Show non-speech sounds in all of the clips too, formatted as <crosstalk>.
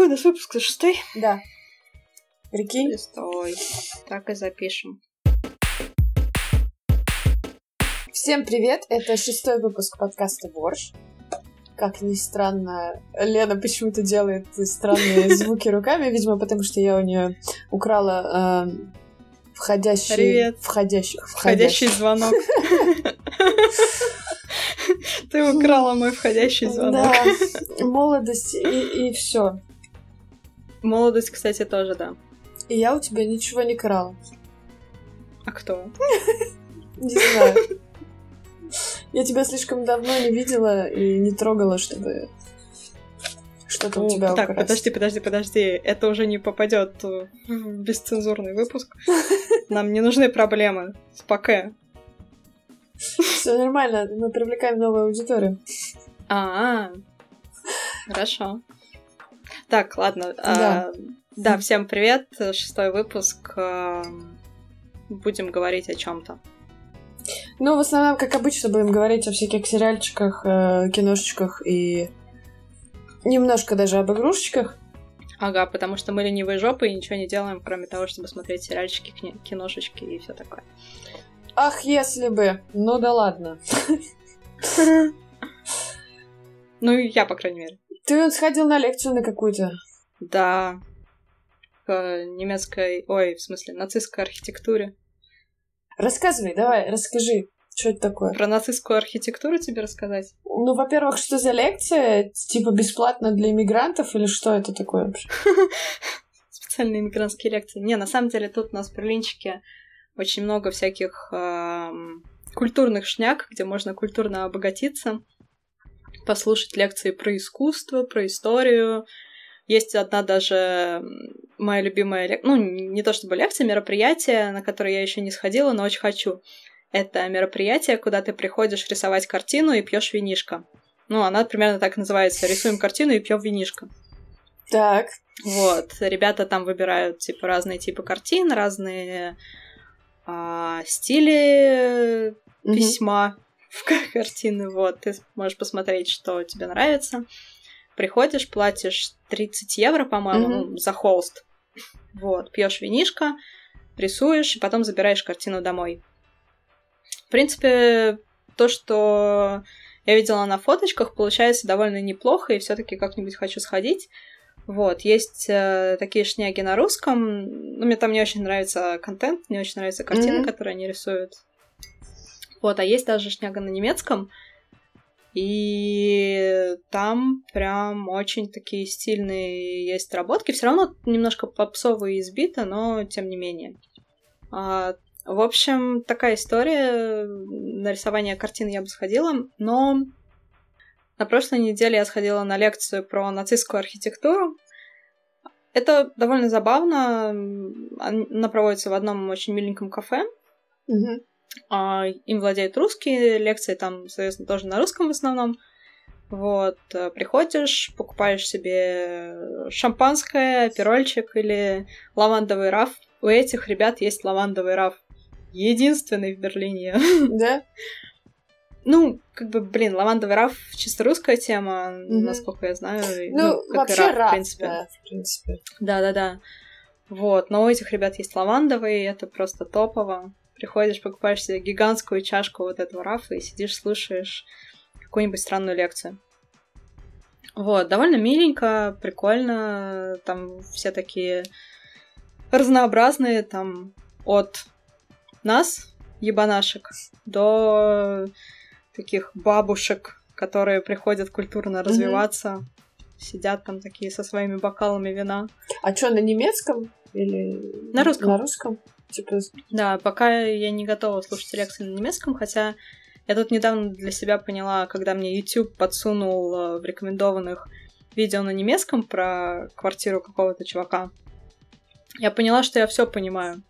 Какой у нас выпуск? Шестой? Да. Прикинь? Шестой. Так и запишем. Всем привет! Это шестой выпуск подкаста «Борщ». Как ни странно, Лена почему-то делает странные <laughs> звуки руками, видимо, потому что я у нее украла э, входящий... Привет. Входящий, Входящий звонок. <laughs> Ты украла мой входящий звонок. Да, молодость и, и все. Молодость, кстати, тоже, да. И я у тебя ничего не крала. А кто? Не знаю. Я тебя слишком давно не видела и не трогала, чтобы что-то у тебя Так, украсть. подожди, подожди, подожди. Это уже не попадет в бесцензурный выпуск. Нам не нужны проблемы с ПК. Все нормально, мы привлекаем новую аудиторию. А, хорошо. Так, ладно. Да. а, Да, всем привет. Шестой выпуск. а, Будем говорить о чем-то. Ну, в основном, как обычно, будем говорить о всяких сериальчиках, э, киношечках и немножко даже об игрушечках. Ага, потому что мы ленивые жопы и ничего не делаем, кроме того, чтобы смотреть сериальчики, киношечки и все такое. Ах, если бы. Ну да ладно. <laughs> Ну, я, по крайней мере. Ты сходил на лекцию на какую-то. Да. К немецкой... Ой, в смысле, нацистской архитектуре. Рассказывай, давай, расскажи, что это такое. Про нацистскую архитектуру тебе рассказать? Ну, во-первых, что за лекция? Типа бесплатно для иммигрантов или что это такое вообще? <laughs> Специальные иммигрантские лекции. Не, на самом деле тут у нас в Берлинчике очень много всяких культурных шняк, где можно культурно обогатиться, послушать лекции про искусство, про историю. Есть одна даже моя любимая лекция, ну, не то чтобы лекция, мероприятие, на которое я еще не сходила, но очень хочу. Это мероприятие, куда ты приходишь рисовать картину и пьешь винишко. Ну, она примерно так и называется. Рисуем картину и пьем винишко. Так. Вот, ребята там выбирают типа разные типы картин, разные а, стили письма в ка- картины. Вот, ты можешь посмотреть, что тебе нравится. Приходишь, платишь 30 евро, по-моему, ну, за холст. Вот, пьешь винишко, рисуешь, и потом забираешь картину домой. В принципе, то, что я видела на фоточках, получается довольно неплохо, и все-таки как-нибудь хочу сходить. Вот, есть э, такие шняги на русском. Ну, мне там не очень нравится контент, не очень нравятся картины, Мгм. которые они рисуют. Вот, а есть даже шняга на немецком. И там прям очень такие стильные есть работки. Все равно немножко попсово и избито, но тем не менее. А, в общем, такая история. На рисование картин я бы сходила, но на прошлой неделе я сходила на лекцию про нацистскую архитектуру. Это довольно забавно. Она проводится в одном очень миленьком кафе. Мгм. А, Им владеют русские, лекции там, соответственно, тоже на русском в основном. Вот, э, приходишь, покупаешь себе шампанское, пирольчик или лавандовый раф. У этих ребят есть лавандовый раф. Единственный в Берлине. <laughs> Да? Ну, как бы, блин, лавандовый раф чисто русская тема, Мгм. насколько я знаю. Ну, как и вообще раф, в рад, принципе. да, в принципе. Да-да-да. Вот, но у этих ребят есть лавандовый, это просто топово. Приходишь, покупаешь себе гигантскую чашку вот этого рафа и сидишь, слушаешь какую-нибудь странную лекцию. Вот, довольно миленько, прикольно, там все такие разнообразные, там от нас, ебанашек, до таких бабушек, которые приходят культурно развиваться, сидят там такие со своими бокалами вина. А что, на немецком? Или На русском. На русском? Типа, Да, пока я не готова слушать лекции на немецком, хотя я тут недавно для себя поняла, когда мне YouTube подсунул э, в рекомендованных видео на немецком про квартиру какого-то чувака, я поняла, что я все понимаю.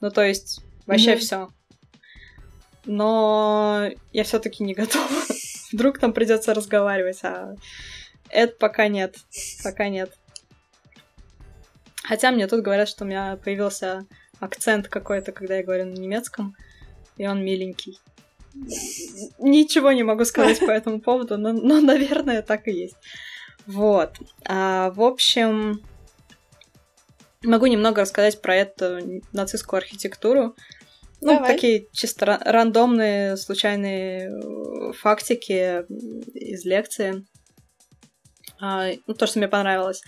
Ну, то есть, вообще Мгм. все. Но я все-таки не готова. <laughs> Вдруг там придется разговаривать, а это пока нет. Пока нет. Хотя мне тут говорят, что у меня появился акцент какой-то, когда я говорю на немецком, и он миленький. Ничего не могу сказать по этому поводу, но, но, наверное, так и есть. Вот. А, в общем, могу немного рассказать про эту нацистскую архитектуру. Ну, Давай. такие чисто рандомные, случайные фактики из лекции. А, ну, то, что мне понравилось.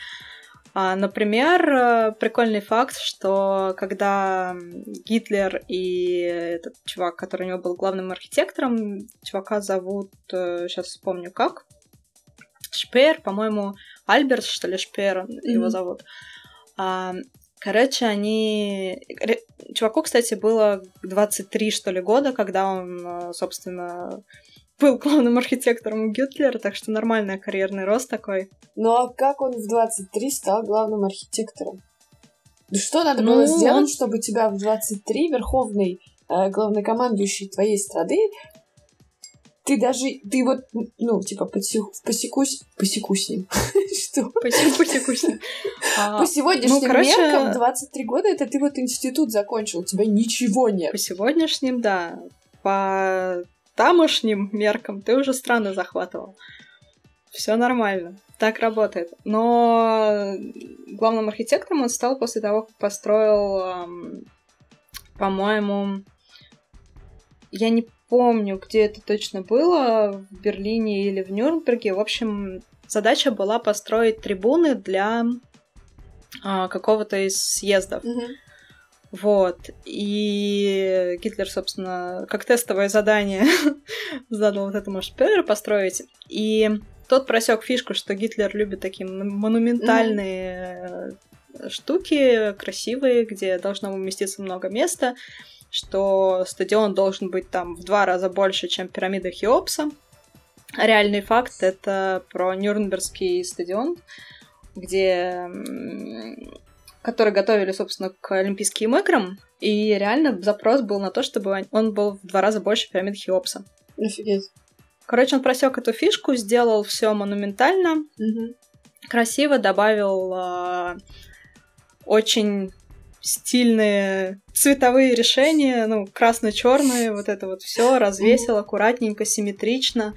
А, например, э, прикольный факт, что когда Гитлер и этот чувак, который у него был главным архитектором, чувака зовут, сейчас вспомню как, Шпеер, по-моему, Альберт, что ли, Шпеер mm-hmm. его зовут. А, короче, они... Чуваку, кстати, было 23, что ли, года, когда он, э, собственно, был главным архитектором у Гитлера, так что нормальный карьерный рост такой. Ну а как он в 23 стал главным архитектором? Что надо ну, было сделать, он... чтобы тебя в 23 верховный э, главнокомандующий твоей страны ты даже, ты вот, ну, типа, посеку, посекусь, посеку с ним. <laughs> Что? Посеку с ним. <laughs> А, По сегодняшним ну, короче... меркам 23 года это ты вот институт закончил, у тебя ничего нет. По сегодняшним, да. По тамошним меркам ты уже страны захватывал. Все нормально. Так работает. Но главным архитектором он стал после того, как построил, по-моему, я не помню, где это точно было, в Берлине или в Нюрнберге. В общем, задача была построить трибуны для а, какого-то из съездов. Mm-hmm. Вот. И Гитлер, собственно, как тестовое задание <laughs> задал вот этому Шпееру построить. И тот просек фишку, что Гитлер любит такие монументальные mm-hmm. штуки, красивые, где должно уместиться много места что стадион должен быть там в два раза больше, чем пирамида Хеопса. Реальный факт — это про Нюрнбергский стадион, где который готовили, собственно, к Олимпийским играм, и реально запрос был на то, чтобы он был в два раза больше пирамид Хеопса. Офигеть. Короче, он просек эту фишку, сделал все монументально, угу. красиво, добавил э, очень стильные цветовые решения, ну, красно-черные, вот это вот все развесил аккуратненько, симметрично.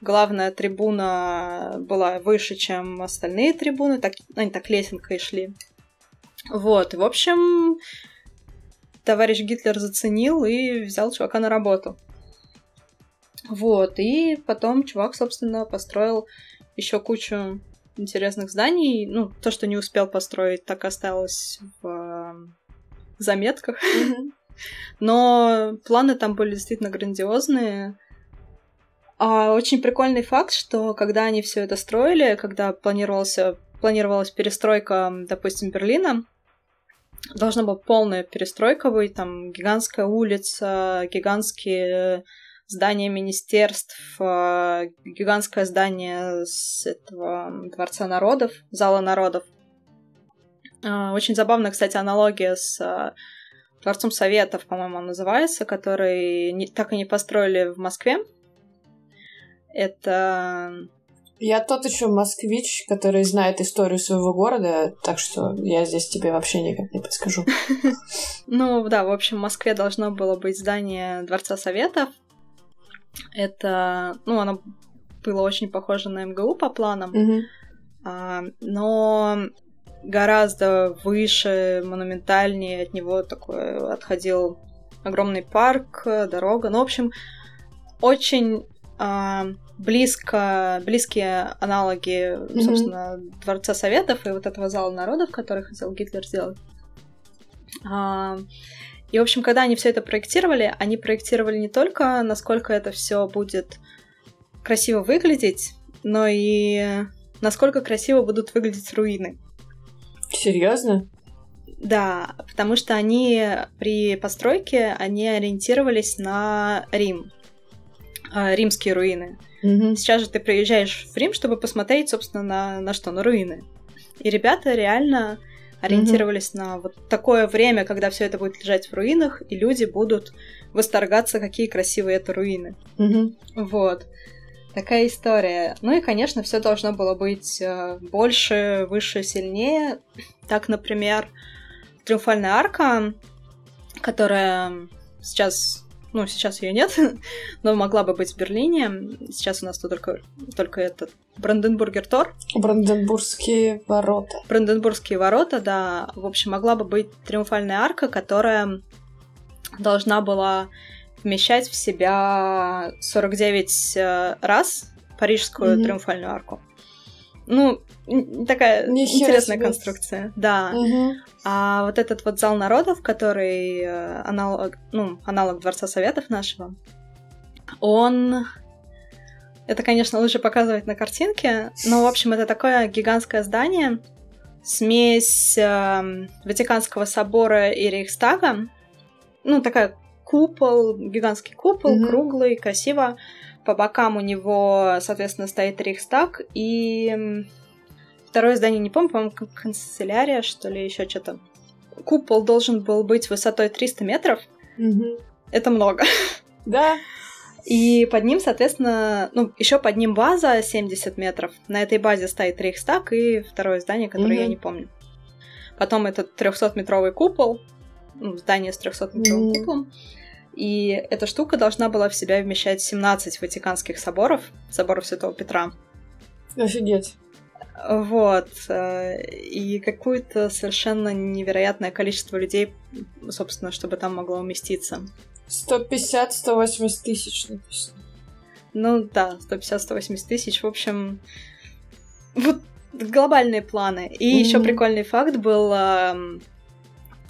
Главная трибуна была выше, чем остальные трибуны, так, они так лесенкой шли. Вот, в общем, товарищ Гитлер заценил и взял чувака на работу. Вот, и потом чувак, собственно, построил еще кучу интересных зданий. Ну, то, что не успел построить, так осталось в э, заметках. Но планы там были действительно грандиозные. А очень прикольный факт, что когда они все это строили, когда планировался, планировалась перестройка, допустим, Берлина, должна была полная перестройка быть, там гигантская улица, гигантские здание министерств, э, гигантское здание с этого Дворца народов, Зала народов. Э, очень забавная, кстати, аналогия с э, Дворцом Советов, по-моему, он называется, который не, так и не построили в Москве. Это... Я тот еще москвич, который знает историю своего города, так что я здесь тебе вообще никак не подскажу. <laughs> Ну да, в общем, в Москве должно было быть здание Дворца Советов, это, ну, оно было очень похоже на МГУ по планам, а, но гораздо выше, монументальнее от него такой отходил огромный парк, дорога. Ну, в общем, очень а, близко, близкие аналоги, mm-hmm. собственно, Дворца Советов и вот этого зала народов, который хотел Гитлер сделать. А, и, в общем, когда они все это проектировали, они проектировали не только, насколько это все будет красиво выглядеть, но и насколько красиво будут выглядеть руины. Серьезно? Да, потому что они при постройке они ориентировались на Рим, а, римские руины. Угу. Сейчас же ты приезжаешь в Рим, чтобы посмотреть, собственно, на, на что, на руины. И ребята реально ориентировались mm-hmm. на вот такое время, когда все это будет лежать в руинах, и люди будут восторгаться, какие красивые это руины. Mm-hmm. Вот. Такая история. Ну и, конечно, все должно было быть э, больше, выше, сильнее. Так, например, Триумфальная арка, которая сейчас Ну, сейчас ее нет, <laughs> но могла бы быть в Берлине. Сейчас у нас тут только, только этот Бранденбургер Тор. Бранденбургские ворота. Бранденбургские ворота, да. В общем, могла бы быть триумфальная арка, которая должна была вмещать в себя 49 э, раз парижскую mm-hmm. триумфальную арку. Ну, такая Нихера интересная себе. конструкция, да. Угу. А вот этот вот зал народов, который э, аналог, ну, аналог Дворца Советов нашего, он... Это, конечно, лучше показывать на картинке, но, в общем, это такое гигантское здание, смесь э, Ватиканского собора и Рейхстага. Ну, такая купол, гигантский купол, mm круглый, красиво. По бокам у него, соответственно, стоит Рейхстаг и второе здание, не помню, по-моему, канцелярия, что ли, еще что-то. Купол должен был быть высотой 300 метров. Угу. Это много. <laughs> Да. И под ним, соответственно, ну, еще под ним база 70 метров. На этой базе стоит Рейхстаг и второе здание, которое угу. я не помню. Потом этот 300-метровый купол, ну, здание с 300-метровым угу. куполом. И эта штука должна была в себя вмещать 17 ватиканских соборов, соборов Святого Петра. Офигеть. Вот. Э, и какое-то совершенно невероятное количество людей, собственно, чтобы там могло уместиться. 150-180 тысяч написано. Ну да, 150-180 тысяч. В общем, вот глобальные планы. И mm-hmm. еще прикольный факт был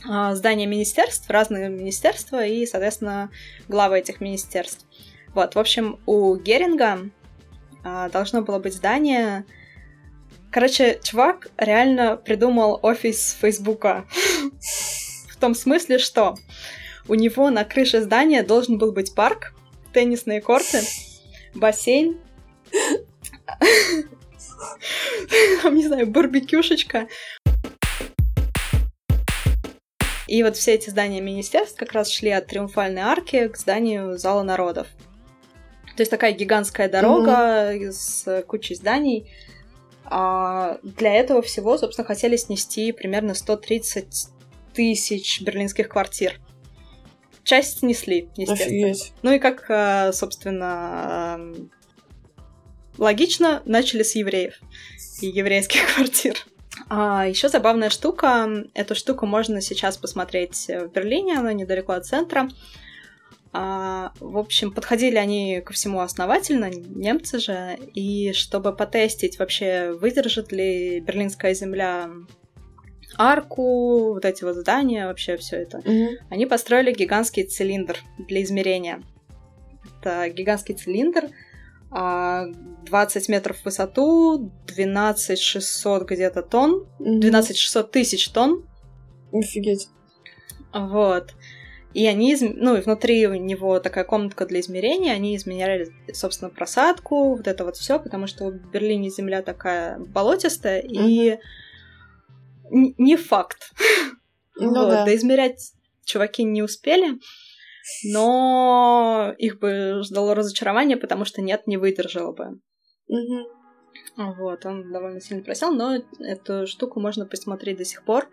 э, здание министерств, разные министерства и, соответственно, главы этих министерств. Вот, в общем, у Геринга э, должно было быть здание, Короче, чувак реально придумал офис Фейсбука. <laughs> В том смысле, что у него на крыше здания должен был быть парк, теннисные корты, бассейн, <laughs> не знаю, барбекюшечка. И вот все эти здания министерств как раз шли от Триумфальной арки к зданию Зала народов. То есть такая гигантская дорога mm-hmm. с кучей зданий. А для этого всего, собственно, хотели снести примерно 130 тысяч берлинских квартир. Часть снесли, естественно. Офигеть. Ну и как, а, собственно, логично, начали с евреев и еврейских <laughs> квартир. А еще забавная штука. Эту штуку можно сейчас посмотреть в Берлине, она недалеко от центра. А, в общем, подходили они ко всему основательно, немцы же, и чтобы потестить вообще, выдержит ли Берлинская земля арку, вот эти вот здания, вообще все это, mm-hmm. они построили гигантский цилиндр для измерения. Это гигантский цилиндр, 20 а, метров в высоту, 12 600 где-то тонн, mm-hmm. 12 600 тысяч тонн. Офигеть. Вот. И они, ну, и внутри у него такая комнатка для измерения, они измеряли, собственно, просадку, вот это вот все, потому что в Берлине земля такая болотистая, mm-hmm. и не факт. Ну, вот, да. измерять чуваки не успели, но их бы ждало разочарование, потому что нет, не выдержало бы. Угу. Вот, он довольно сильно просел, но эту штуку можно посмотреть до сих пор.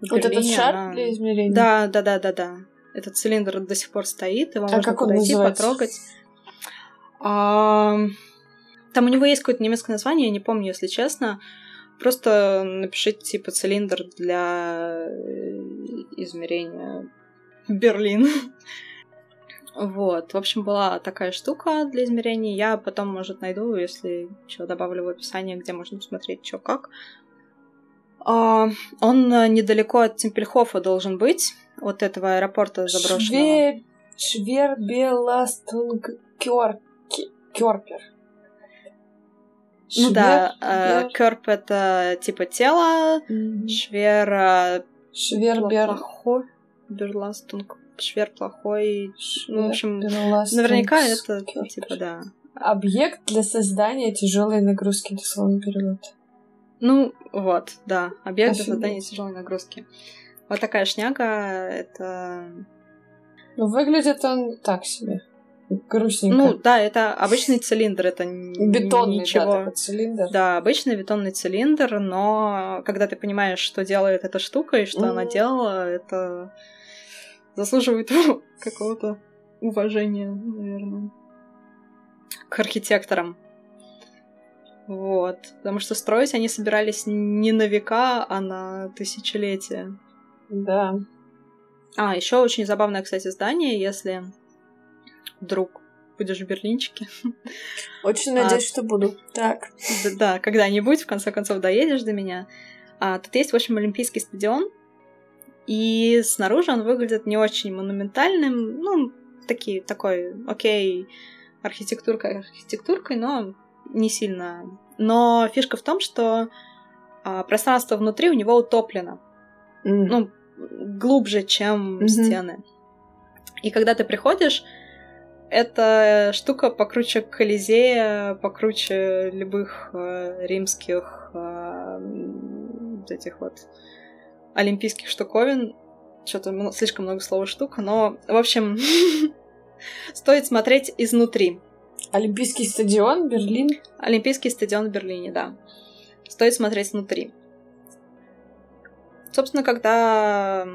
В вот Берлине этот шар она... для измерения? Да, да, да, да, да. Этот цилиндр до сих пор стоит, его а можно подойти, потрогать. А, там у него есть какое-то немецкое название, я не помню, если честно. Просто напишите типа цилиндр для э, измерения Берлин. <laughs> Вот, в общем, была такая штука для измерений. Я потом, может, найду, если еще добавлю в описание, где можно посмотреть, что как. А, он недалеко от Темпельхофа должен быть от этого аэропорта заброшенного. Шве... Швербеластунгкерпер. Ну да, э, Керп это типа тело, mm-hmm. Швер... Э, Швербер... Берластунг, Швер плохой. Ну, в общем, наверняка это типа, да. Объект для создания тяжелой нагрузки, дословно перевод. Ну, вот, да. Объект Офигеть. для создания тяжелой нагрузки. Вот такая шняга, это... Ну, выглядит он так себе. Грустненько. Ну, да, это обычный цилиндр, это бетонный ничего. Да, цилиндр. Да, обычный бетонный цилиндр, но когда ты понимаешь, что делает эта штука и что mm-hmm. она делала, это заслуживает <laughs> какого-то уважение, наверное, к архитекторам. Вот. Потому что строить они собирались не на века, а на тысячелетия. Да. А, еще очень забавное, кстати, здание, если вдруг будешь в Берлинчике. <laughs> Очень надеюсь, а, что буду. Так. Да, да, когда-нибудь, в конце концов, доедешь до меня. А, тут есть, в общем, Олимпийский стадион, и снаружи он выглядит не очень монументальным, ну, такие, такой, окей, архитектурка архитектуркой, но не сильно. Но фишка в том, что а, пространство внутри у него утоплено. Mm. Ну, глубже, чем mm-hmm. стены. И когда ты приходишь, эта штука покруче Колизея, покруче любых э, римских э, этих вот олимпийских штуковин. Что-то слишком много слова штука, но, в общем, <laughs> стоит смотреть изнутри. Олимпийский стадион, Берлин? Олимпийский стадион в Берлине, да. Стоит смотреть внутри. Собственно, когда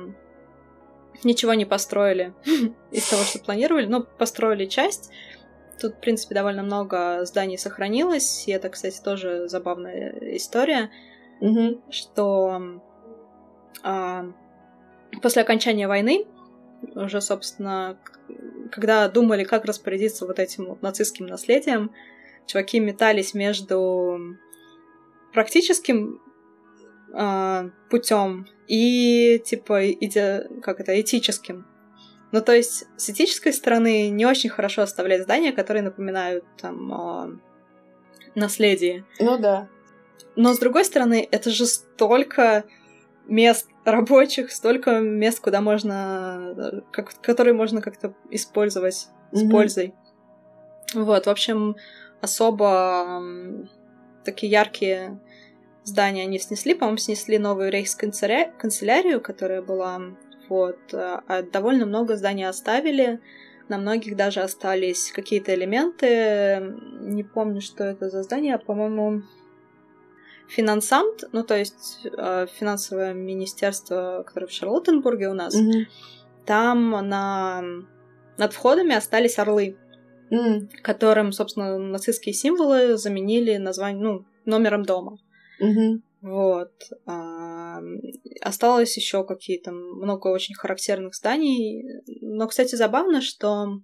ничего не построили <laughs> из того, что планировали, но построили часть, Тут, в принципе, довольно много зданий сохранилось, и это, кстати, тоже забавная история, угу. что после окончания войны уже, собственно, когда думали, как распорядиться вот этим вот нацистским наследием, чуваки метались между практическим э, путем и типа иде, как это этическим. Ну то есть с этической стороны не очень хорошо оставлять здания, которые напоминают там о наследии. Ну да. Но с другой стороны это же столько мест рабочих, столько мест, куда можно, как, которые можно как-то использовать mm-hmm. с пользой. Вот, в общем, особо такие яркие здания они снесли. По-моему, снесли новую рейхсканцелярию, которая была. Вот. А довольно много зданий оставили. На многих даже остались какие-то элементы. Не помню, что это за здание. По-моему, финансамт, ну то есть э, финансовое министерство, которое в Шарлоттенбурге у нас, mm-hmm. там на над входами остались орлы, mm. которым, собственно, нацистские символы заменили название, ну, номером дома. Mm-hmm. Вот. А, осталось еще какие-то много очень характерных зданий. Но, кстати, забавно, что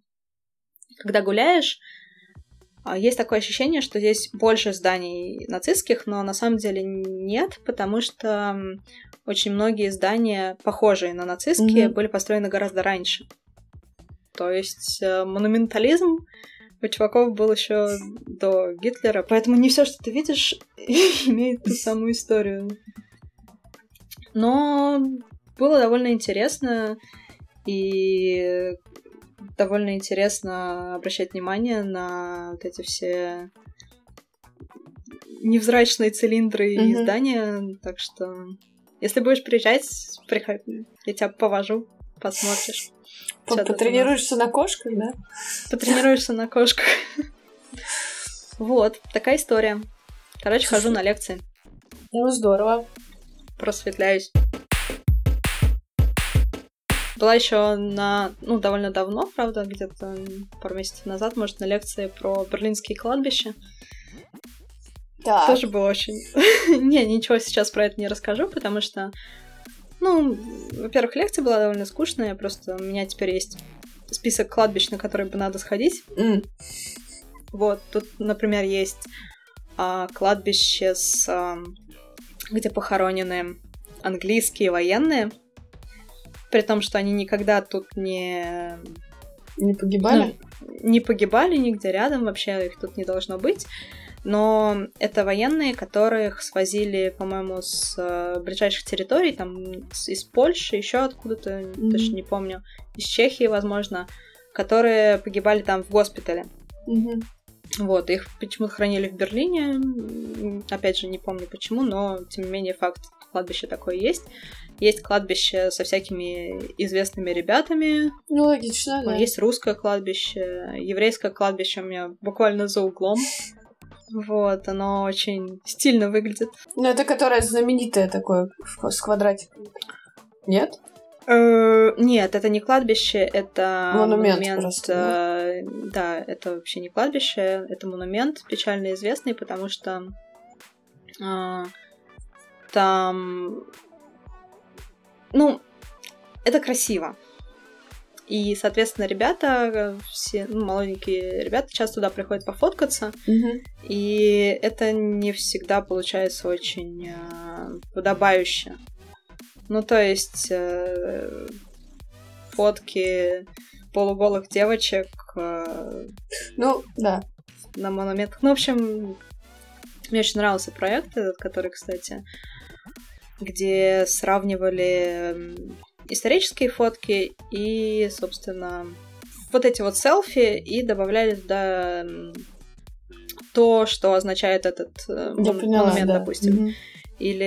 когда гуляешь, есть такое ощущение, что здесь больше зданий нацистских, но на самом деле нет, потому что очень многие здания, похожие на нацистские, mm-hmm. были построены гораздо раньше. То есть э, монументализм у чуваков был еще до Гитлера, поэтому не все, что ты видишь, <laughs> имеет ту самую историю. Но было довольно интересно, и довольно интересно обращать внимание на вот эти все невзрачные цилиндры и mm-hmm. здания. Так что, если будешь приезжать, приходи, я тебя повожу, посмотришь. Потренируешься на кошках, да? Потренируешься на кошках. Вот, такая история. Короче, хожу на лекции. Ну, здорово. Просветляюсь. Была еще на, ну, довольно давно, правда, где-то пару месяцев назад, может, на лекции про берлинские кладбища. Да. Тоже было очень... <laughs> не, ничего сейчас про это не расскажу, потому что, ну, во-первых, лекция была довольно скучная, просто у меня теперь есть список кладбищ, на которые бы надо сходить. Mm. Вот, тут, например, есть а, кладбище с... А, где похоронены английские военные, при том, что они никогда тут не... Не погибали? Ну, не погибали нигде рядом, вообще их тут не должно быть. Но это военные, которых свозили, по-моему, с э, ближайших территорий, там из Польши, еще откуда-то, mm-hmm. точно не помню, из Чехии, возможно, которые погибали там в госпитале. Mm-hmm. Вот, их почему-то хранили в Берлине. Опять же, не помню почему, но тем не менее факт кладбище такое есть. Есть кладбище со всякими известными ребятами. Ну, логично, да. Есть русское кладбище, еврейское кладбище у меня буквально за углом. Вот, оно очень стильно выглядит. Ну, это которое знаменитое такое, с квадратиком. Нет? Э, нет, это не кладбище, это Монумент монумент. просто, э, да, это вообще не кладбище, это монумент печально известный, потому что э, там, ну, это красиво. И, соответственно, ребята, э, все ну, молоденькие ребята часто туда приходят пофоткаться, Мгм. и это не всегда получается очень э, подобающе. Ну, то есть э, фотки полуголых девочек э, Ну, да. на монументах. Ну, в общем, мне очень нравился проект этот, который, кстати, где сравнивали исторические фотки и, собственно, вот эти вот селфи и добавляли туда то, что означает этот э, Я мон- поняла, монумент, да. допустим. Мгм. Или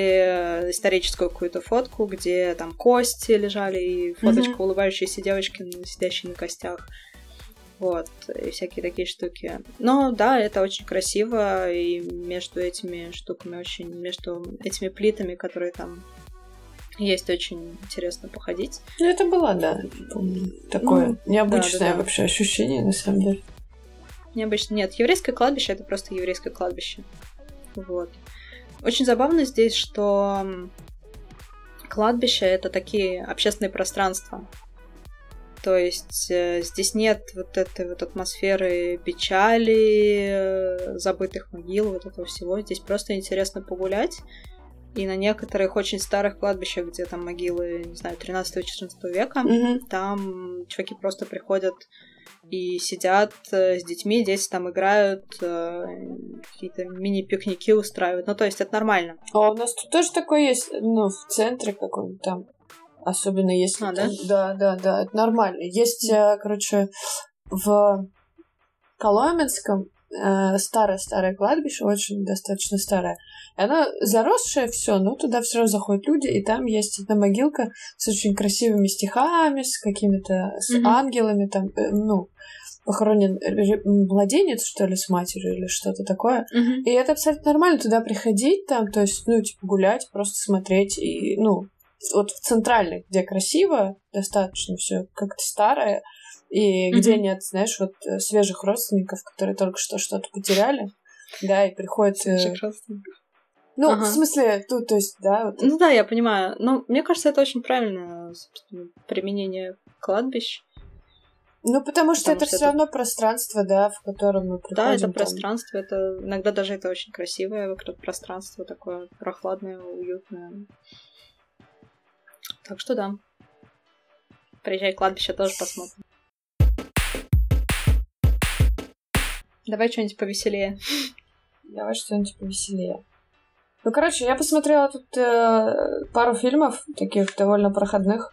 э, историческую какую-то фотку, где там кости лежали, и фоточка Мгм. улыбающейся девочки, сидящей на костях. Вот, и всякие такие штуки. Но да, это очень красиво, и между этими штуками очень, между этими плитами, которые там есть, очень интересно походить. Ну, это было, да, помню. Такое Ну, необычное да, да, да. вообще ощущение, на самом деле. Необычно. Нет, еврейское кладбище это просто еврейское кладбище. Вот. Очень забавно здесь, что кладбище это такие общественные пространства. То есть э, здесь нет вот этой вот атмосферы печали, э, забытых могил, вот этого всего. Здесь просто интересно погулять. И на некоторых очень старых кладбищах, где там могилы, не знаю, 13-14 века, Мгм. там чуваки просто приходят и сидят э, с детьми, дети там играют, какие-то мини-пикники устраивают. Ну, то есть это нормально. А у нас тут тоже такое есть, ну, в центре каком-то там. Особенно если... А, да? Да, да, да, это нормально. Есть, э, короче, в Коломенском э, старое-старое кладбище, очень достаточно старое. И оно заросшее все, но туда все равно заходят люди, и там есть одна могилка с очень красивыми стихами, с какими-то с Мгм. ангелами, там, э, ну, похоронен младенец, что ли, с матерью или что-то такое. И это абсолютно нормально туда приходить, там, то есть, ну, типа, гулять, просто смотреть и, ну, вот в центральной, где красиво, достаточно все как-то старое, и где Мгм. нет, знаешь, вот э, свежих родственников, которые только что что-то потеряли, да, и приходят... э, Наших родственников. ну, Ага. в смысле, тут, то есть, да, вот... Ну да, я понимаю. Но мне кажется, это очень правильное применение кладбищ. Ну, потому что потому это что все это- равно пространство, да, в котором мы приходим. Да, это там. пространство, это иногда даже это очень красивое пространство такое прохладное, уютное. Так что да. Приезжай, кладбище тоже посмотрим. Давай что-нибудь повеселее. Давай что-нибудь повеселее. Ну, короче, я посмотрела тут э, пару фильмов, таких довольно проходных.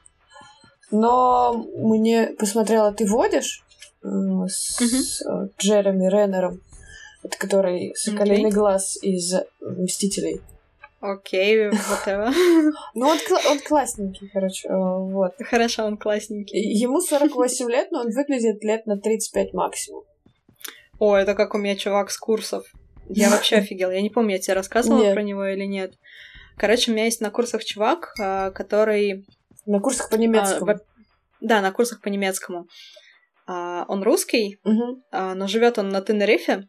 Но мне посмотрела «Ты водишь» э, с э, Джереми Реннером, который «Соколиный Окей. глаз» из «Мстителей». Окей, whatever. <laughs> Ну, он, кла- он классненький, короче, э, вот. Хорошо, он классненький. Ему 48 лет, но он выглядит лет на 35 максимум. О, это как у меня чувак с курсов. Я <laughs> вообще офигела. Я не помню, я тебе рассказывала Нет. про него или нет. Короче, у меня есть на курсах чувак, а, который... На курсах по а, немецкому. во- Да, на курсах по немецкому. А, Он русский, Мгм. а, но живет он на Тенерифе.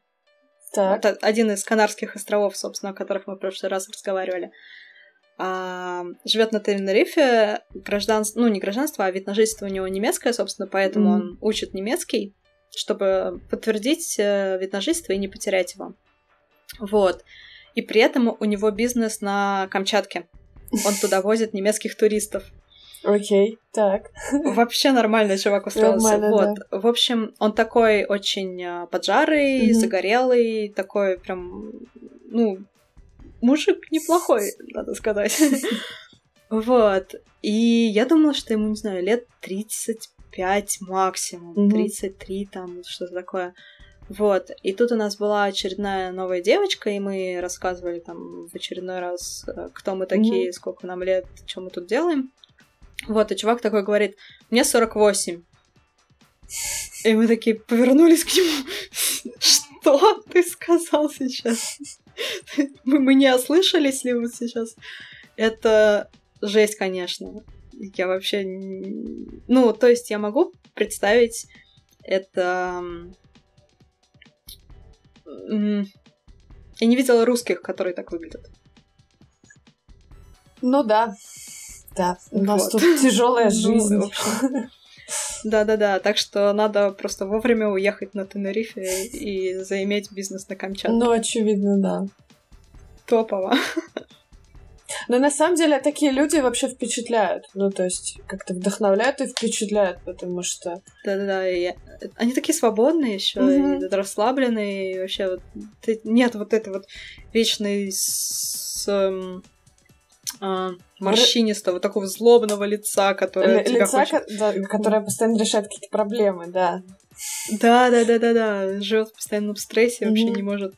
Так. Это один из Канарских островов, собственно, о которых мы в прошлый раз разговаривали. живет на Тенерифе, гражданство, ну не гражданство, а вид на жительство у него немецкое, собственно, поэтому Мгм. он учит немецкий, чтобы подтвердить э, вид на жительство и не потерять его. Вот. И при этом у него бизнес на Камчатке. Он туда возит немецких туристов. Окей, так. Вообще нормально чувак устроился. Нормально, вот. В общем, он такой очень а, поджарый, Мгм. загорелый, такой прям, ну, мужик неплохой, надо сказать. <laughs> Вот. И я думала, что ему, не знаю, лет 35 максимум, Мгм. 33 там, что-то такое. Вот. И тут у нас была очередная новая девочка, и мы рассказывали там в очередной раз, э, кто мы такие, сколько нам лет, что мы тут делаем. Вот, и чувак такой говорит, мне 48. И мы такие повернулись к нему. <laughs> Что ты сказал сейчас? <laughs> Мы, мы не ослышались ли вот сейчас? Это жесть, конечно. я вообще... Ну, то есть я могу представить это... Я не видела русских, которые так выглядят. Ну да. Да, у нас вот. тут <laughs> тяжелая ну, жизнь. Да-да-да, так что надо просто вовремя уехать на Тенерифе и заиметь бизнес на Камчатке. Ну, очевидно, да. Топово. Но на самом деле такие люди вообще впечатляют. Ну, то есть, как-то вдохновляют и впечатляют, потому что... Да-да-да, я... они такие свободные еще, mm-hmm. и расслабленные, и вообще вот... нет вот этой вот вечной с... А, морщинистого, такого злобного лица, которое Л- лица, хочет... да, которое постоянно решает какие-то проблемы, да. Да, да, да, да, да. Живет в постоянном стрессе, mm-hmm. вообще не может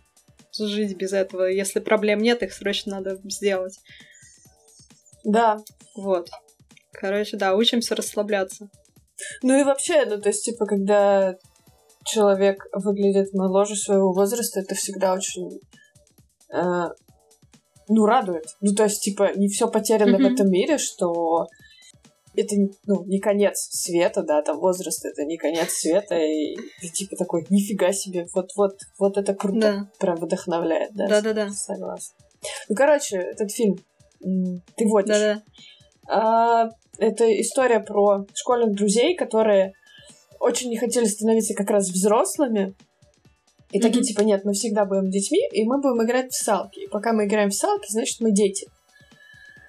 жить без этого. Если проблем нет, их срочно надо сделать. Да. Вот. Короче, да, учимся расслабляться. Ну и вообще, ну то есть, типа, когда человек выглядит моложе своего возраста, это всегда очень э, ну, радует. Ну, то есть, типа, не все потеряно mm-hmm. в этом мире, что это, ну, не конец света, да, там возраст это не конец света, и ты типа такой, нифига себе, вот-вот, вот это круто, да. прям вдохновляет, да? Да-да-да. Согласна. Ну, короче, этот фильм ты водишь. Да-да. А, это история про школьных друзей, которые очень не хотели становиться как раз взрослыми, и mm-hmm. такие, типа, нет, мы всегда будем детьми, и мы будем играть в салки. И пока мы играем в салки, значит, мы дети.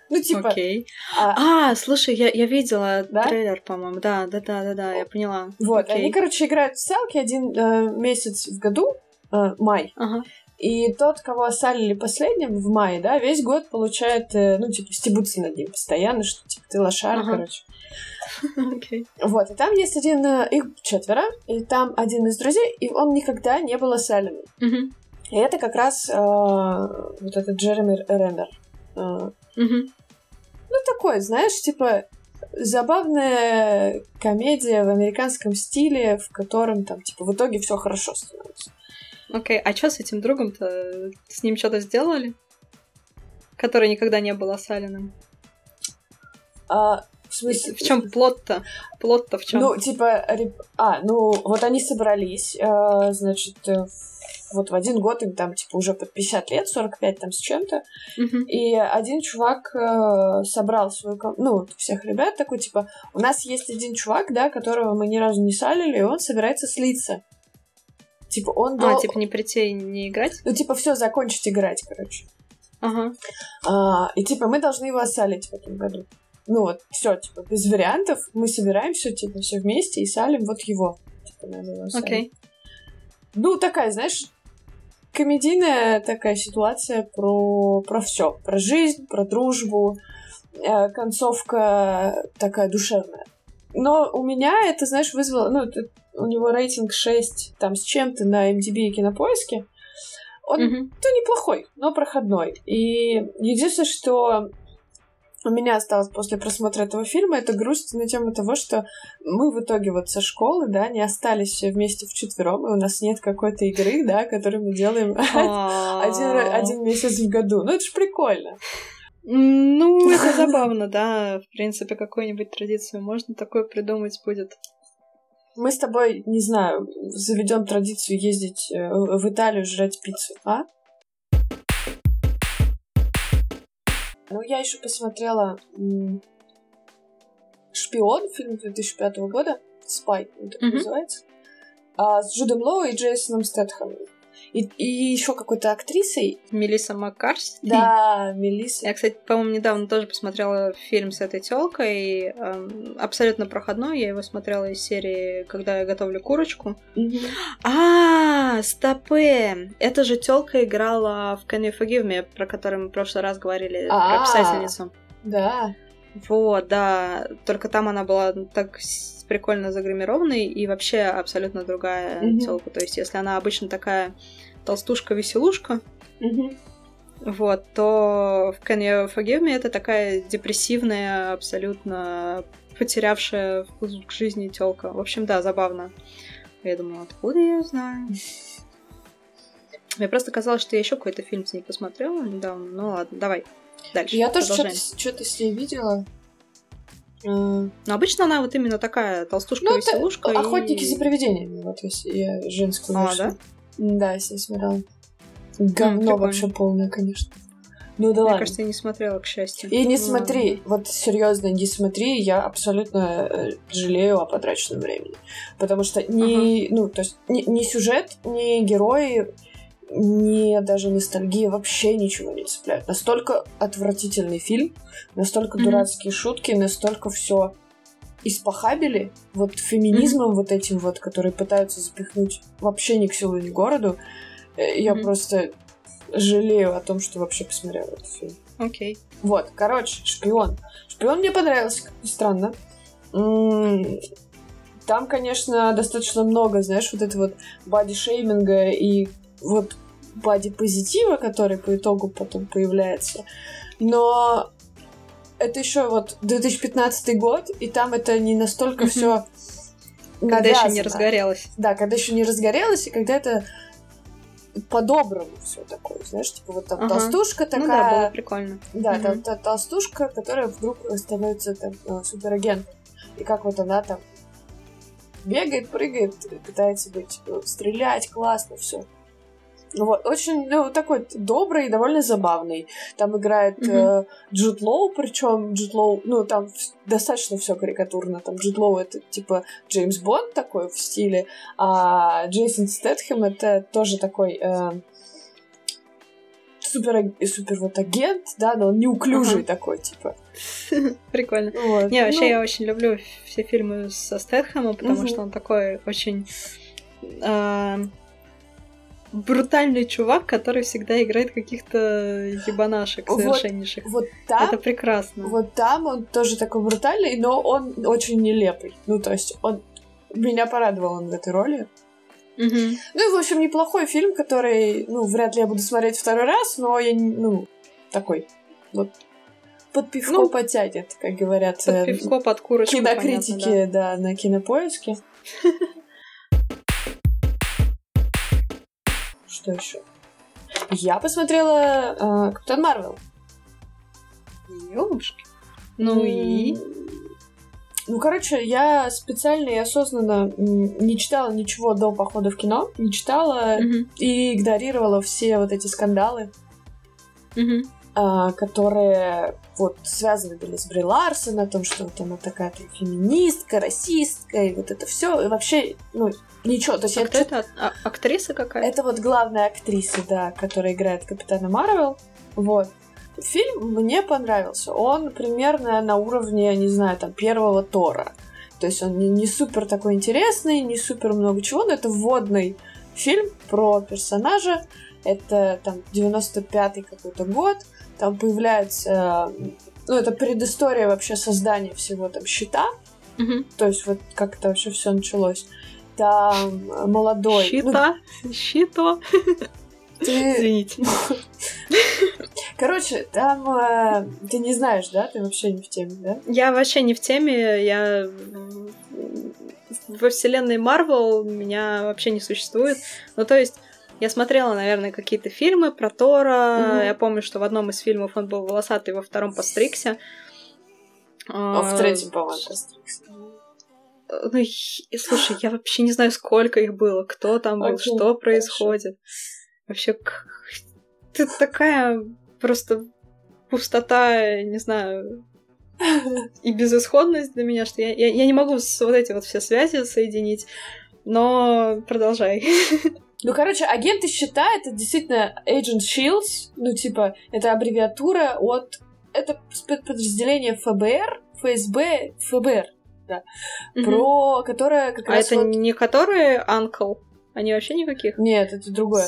Ну, типа... Окей. А, а, слушай, я, я видела да? трейлер, по-моему. Да, да, да, да, да, я поняла. Вот, okay. они, короче, играют в салки один э, месяц в году, э, май. Ага. И тот, кого осалили последним в мае, да, весь год получает, э, ну, типа, стебутся над ним постоянно, что, типа, ты лошара, ага. короче. Okay. Вот, и там есть один, э, их четверо, и там один из друзей, и он никогда не был осаленным. Uh-huh. И это как раз э, вот этот Джереми Реннер. Э, uh-huh. Ну, такой, знаешь, типа, забавная комедия в американском стиле, в котором там, типа, в итоге все хорошо становится. Окей, okay. а что с этим другом-то? С ним что-то сделали? Который никогда не был осаленным? А, в смысле? В чем плод-то? Плод-то в чем? Ну, типа, а, ну, вот они собрались, э, значит, э, вот в один год им там, типа, уже под 50 лет, 45 там с чем-то. Uh-huh. И один чувак э, собрал свою, ну, всех ребят, такой, типа, у нас есть один чувак, да, которого мы ни разу не салили, и он собирается слиться. Типа, он... А, дол... типа, не прийти и не играть? Ну, типа, все закончить играть, короче. Ага. А, и, типа, мы должны его осалить в этом году ну вот, все, типа, без вариантов, мы собираемся, типа, все вместе и салим вот его. Типа, Окей. Okay. Ну, такая, знаешь, комедийная такая ситуация про, про все. Про жизнь, про дружбу. Э, концовка такая душевная. Но у меня это, знаешь, вызвало... Ну, это, у него рейтинг 6 там с чем-то на MDB и Кинопоиске. Он, mm-hmm. ну, неплохой, но проходной. И единственное, что у меня осталось после просмотра этого фильма, это грусть на тему того, что мы в итоге вот со школы, да, не остались все вместе в четвером, и у нас нет какой-то игры, да, которую мы делаем <laughs> один, один месяц в году. Ну, это же прикольно. Ну, <laughs> это забавно, да. В принципе, какую-нибудь традицию можно такое придумать будет. Мы с тобой, не знаю, заведем традицию ездить э, в Италию жрать пиццу, а? Ну, я еще посмотрела «Шпион», фильм 2005 года, «Спай», он так mm-hmm. называется, а, с Джудом Лоу и Джейсоном Стэтхэмом. И, и еще какой-то актрисой. Мелисса Маккарси. Да, <laughs> Мелисса. Я, кстати, по-моему, недавно тоже посмотрела фильм с этой телкой. Эм, абсолютно проходной. Я его смотрела из серии «Когда я готовлю курочку». Mm-hmm. А, стопы! Это же телка играла в Can You Forgive Me, про которую мы в прошлый раз говорили, А-а-а. про писательницу. Да. Вот, да. Только там она была так прикольно загримированной и вообще абсолютно другая mm-hmm. телка. То есть, если она обычно такая толстушка-веселушка, mm-hmm. вот, то в Can You Forgive Me это такая депрессивная, абсолютно потерявшая вкус к жизни телка. В общем, да, забавно. Я думаю, откуда я знаю? <laughs> Мне просто казалось, что я еще какой-то фильм с ней посмотрела недавно. Ну ладно, давай. Дальше. Я тоже что-то, что-то с ней видела. А, Но обычно она вот именно такая Ну, толстушка-веселушка. это и- охотники за привидениями, вот я женскую А, версию. да? Да, я смотрела. Говно вообще полное, конечно. Ну да Мне ладно. кажется, я не смотрела, к счастью. И не Ну, смотри, вот серьезно, не смотри, я абсолютно э, жалею о потраченном времени. Потому что ни, ну, то есть, ни, ни сюжет, ни герои, ни даже ностальгия вообще ничего не цепляют. Настолько отвратительный фильм, настолько Мгм. дурацкие шутки, настолько все испохабили вот феминизмом вот этим вот, который пытаются запихнуть вообще ни к селу, ни к городу. Э, Я Мгм. просто жалею о том, что вообще посмотрела этот фильм. Окей. Вот, короче, шпион. Шпион мне понравился, как ни странно. М, Там, конечно, достаточно много, знаешь, вот это вот бади-шейминга и вот бади-позитива, который по итогу потом появляется. Но это еще вот 2015 год, и там это не настолько все Когда еще не разгорелась. Да, когда еще не разгорелось, и когда это по-доброму все такое, знаешь, типа вот там Ага. толстушка Ну да, такая, было прикольно. да, Мгм. та- та- толстушка, которая вдруг становится там э, суперагентом. И как вот она там бегает, прыгает, пытается быть, э, стрелять, классно, все. Вот, очень, ну, такой добрый и довольно забавный. Там играет Мгм. э, Джуд Лоу, причем Джуд Лоу, ну, там достаточно все карикатурно. Там Джуд Лоу это типа Джеймс Бонд такой в стиле, а Джейсон Стэтхэм это тоже такой э, супер, супер вот агент, да, но он неуклюжий Ага. такой, типа. <laughs> Прикольно. Вот. Не, вообще Ну, я очень люблю все фильмы со Стэтхэмом, потому Мгм. что он такой очень а, брутальный чувак, который всегда играет каких-то ебанашек Вот. совершеннейших. вот там, Это прекрасно. вот там он тоже такой брутальный, но он очень нелепый. Ну, то есть он меня порадовал он в этой роли. Мгм. Ну и, в общем, неплохой фильм, который, ну, вряд ли я буду смотреть второй раз, но я, ну, такой, вот, под пивко Ну, потянет, как говорят Под э, пивко, под курочку, кинокритики, понятно, да. на кинопоиске. <laughs> Что еще? Я посмотрела э, Капитан Марвел. Ёлушки. Ну и... Ну, короче, я специально и осознанно не читала ничего до похода в кино, не читала Мгм. и игнорировала все вот эти скандалы, Мгм. А, которые вот связаны были с Бри Ларсон, о том, что вот она такая там феминистка, расистка, и вот это все. И вообще, ну, ничего. То есть А я кто это? А- актриса какая? Это вот главная актриса, да, которая играет Капитана Марвел. Вот. Фильм мне понравился. Он примерно на уровне, не знаю, там, первого Тора. То есть он не, не супер такой интересный, не супер много чего, но это вводный фильм про персонажа. Это там 95-й какой-то год. Там появляется... Ну, это предыстория вообще создания всего там щита. Мгм. То есть вот как это вообще все началось. Там э, молодой... ну, Щита. Щито. ты- Извините. <laughs> Короче, там э, ты не знаешь, да? Ты вообще не в теме, да? Я вообще не в теме, я во вселенной Марвел меня вообще не существует. Ну, то есть, я смотрела, наверное, какие-то фильмы про Тора. Мгм. Я помню, что в одном из фильмов он был волосатый, во втором постригся. А в третьем, по-моему, постригся. Ну, и- слушай, я вообще не знаю, сколько их было, кто там был, Окей, что происходит. Вообще, к- ты такая просто пустота, не знаю, и безысходность для меня, что я, я, я не могу вот эти вот все связи соединить, но продолжай. Ну, короче, агенты щита это действительно Agent Shields. Ну, типа, это аббревиатура от... Это спецподразделение ФБР, ФСБ, ФБР, про которое как А раз это вот... не которые Uncle? Они вообще никаких? Нет, это другое.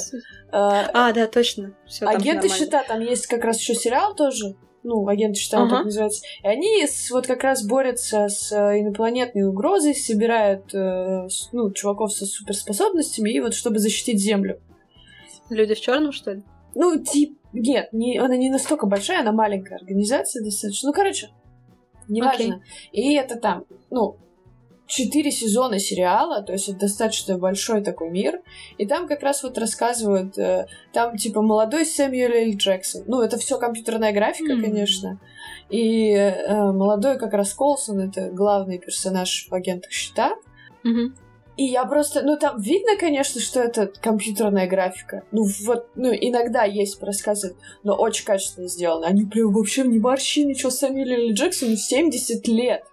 А, А, да, точно. Все Агенты щита, там есть как раз еще сериал тоже. Ну, агенты щита, он Ага. так называется. И они с- вот как раз борются с э, инопланетной угрозой, собирают э, ну, чуваков со суперспособностями, и вот чтобы защитить Землю. Люди в черном, что ли? Ну, тип, нет, не, она не настолько большая, она маленькая организация достаточно. Ну, короче, неважно. И это там, ну, четыре сезона сериала, то есть это достаточно большой такой мир. И там как раз вот рассказывают, э, там типа молодой Сэмюэл Л. Джексон. Ну, это все компьютерная графика, М. конечно. И э, молодой как раз Колсон, это главный персонаж в «Агентах щита». Мгм. И я просто, ну там видно, конечно, что это компьютерная графика. Ну вот, ну иногда есть рассказы, но очень качественно сделано. Они прям вообще не морщины, что Самюэлю Л. Джексону в 70 лет.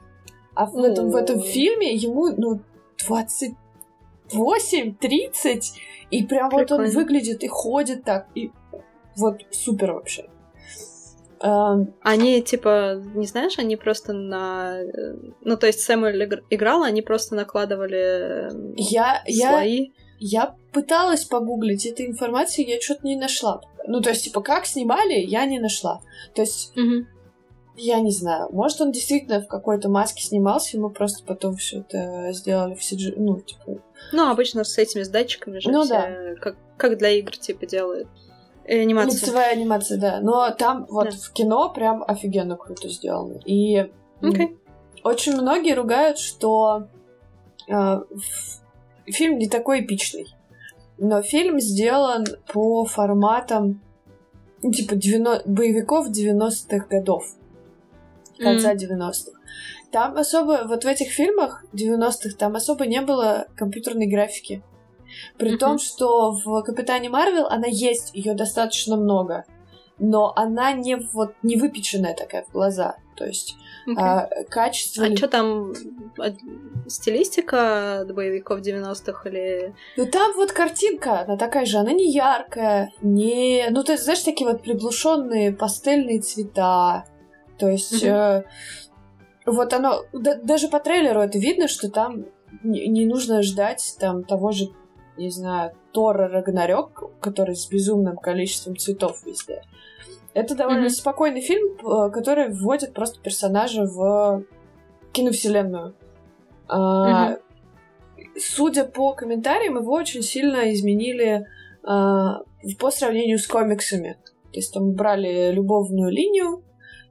А в этом, в этом фильме ему, ну, 28, 30, и прям вот он Прикольно. выглядит и ходит так, и вот супер вообще. Эм, Они, типа, не знаешь, они просто на... Ну, то есть Сэмюэль игр- играл, они просто накладывали э, я, я, слои. Я пыталась погуглить этой информации, я что-то не нашла. Ну, то есть, типа, как снимали, я не нашла. То есть, Мгм. Я не знаю, может, он действительно в какой-то маске снимался, и мы просто потом все это сделали в CG, ну, типа... Ну, обычно с этими с датчиками же Ну все, да. как, как для игр, типа, делают. Э, анимацию. Лицевая анимация, да. Но там вот Да. в кино прям офигенно круто сделано. И Окей. очень многие ругают, что э, фильм не такой эпичный. Но фильм сделан по форматам ну, типа 90 боевиков 90-х годов. Конца 90-х. Там особо, вот в этих фильмах 90-х, там особо не было компьютерной графики. При Мгм. том, что в Капитане Марвел она есть, ее достаточно много. Но она не вот не выпеченная такая в глаза. То есть Окей. а, качество. А что там? а, Стилистика боевиков 90-х или... Ну там вот картинка, она такая же, она не яркая, не. Ну, то есть, знаешь, такие вот приглушенные пастельные цвета. То есть, Мгм. э, вот оно. да- даже по трейлеру это видно, что там не, не нужно ждать там того же, не знаю, Тора Рагнарёк, который с безумным количеством цветов везде. Это довольно Мгм. спокойный фильм, э, который вводит просто персонажа в киновселенную. А, Мгм. Судя по комментариям, его очень сильно изменили а, по сравнению с комиксами. То есть там убрали любовную линию,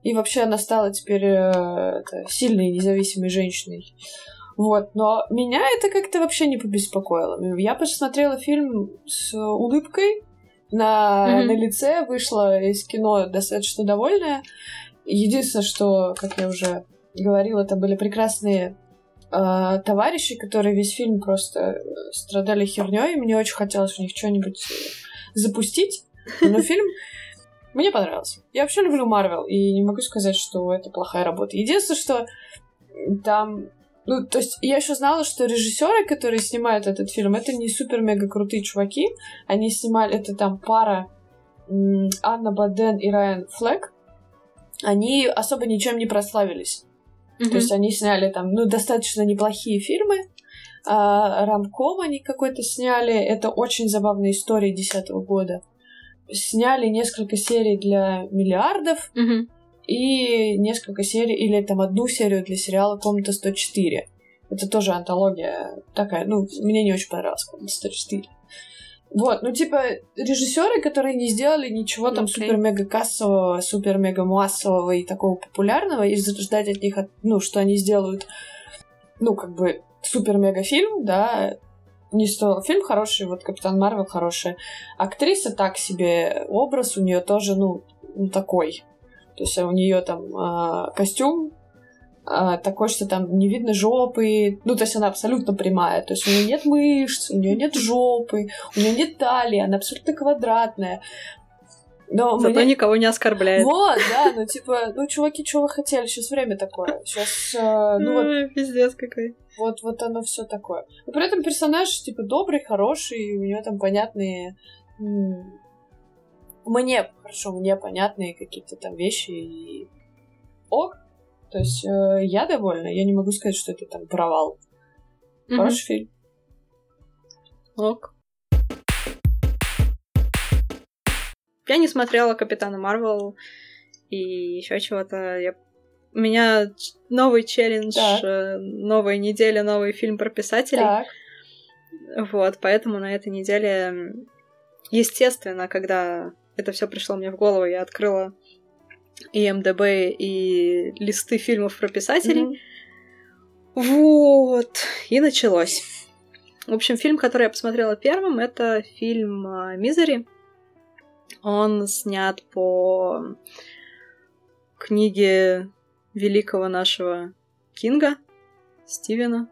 и вообще она стала теперь э, сильной независимой женщиной. Вот, но меня это как-то вообще не побеспокоило. Я посмотрела фильм с улыбкой на, Мгм. на лице, вышла из кино достаточно довольная. Единственное, что, как я уже говорила, это были прекрасные э, товарищи, которые весь фильм просто э, страдали херней. Мне очень хотелось в них что-нибудь запустить. Но фильм мне понравился. Я вообще люблю Марвел, и не могу сказать, что это плохая работа. Единственное, что там... Ну, то есть я еще знала, что режиссеры, которые снимают этот фильм, это не супер-мега крутые чуваки. Они снимали, это там пара Анна Баден и Райан Флэк. Они особо ничем не прославились. Мгм. То есть они сняли там, ну, достаточно неплохие фильмы. А, рамком они какой-то сняли. Это очень забавная история десятого года. Сняли несколько серий для миллиардов Мгм. и несколько серий, или там одну серию для сериала «Комната 104». Это тоже антология такая, ну, мне не очень понравилась «Комната 104». Вот, ну, типа, режиссеры, которые не сделали ничего там Окей. супер-мега кассового, супер-мега массового и такого популярного, и ждать от них, ну, что они сделают, ну, как бы, супер-мега фильм, да, не стоило. Фильм хороший, вот Капитан Марвел хорошая. Актриса так себе, образ у нее тоже, ну, ну, такой. То есть у нее там а, костюм а, такой, что там не видно жопы. Ну, то есть она абсолютно прямая. То есть у нее нет мышц, у нее нет жопы, у нее нет талии, она абсолютно квадратная. Но Зато мне- никого не оскорбляет. Вот, да, ну типа, ну, чуваки, что вы хотели? Сейчас время такое. Сейчас, ну вот, пиздец какой. вот, вот оно все такое. Но при этом персонаж, типа, добрый, хороший, у него там понятные... Мне, хорошо, мне понятные какие-то там вещи и ок. То есть э, я довольна, я не могу сказать, что это там провал. Хороший фильм. Ок. Я не смотрела Капитана Марвел и еще чего-то. Я... У меня новый челлендж, Так. э, новая неделя, новый фильм про писателей. Так. Вот, поэтому на этой неделе, естественно, когда это все пришло мне в голову, я открыла и МДБ, и листы фильмов про писателей. Мгм. Вот, и началось. В общем, фильм, который я посмотрела первым, это фильм а, «Мизери». Он снят по книги великого нашего Кинга, Стивена.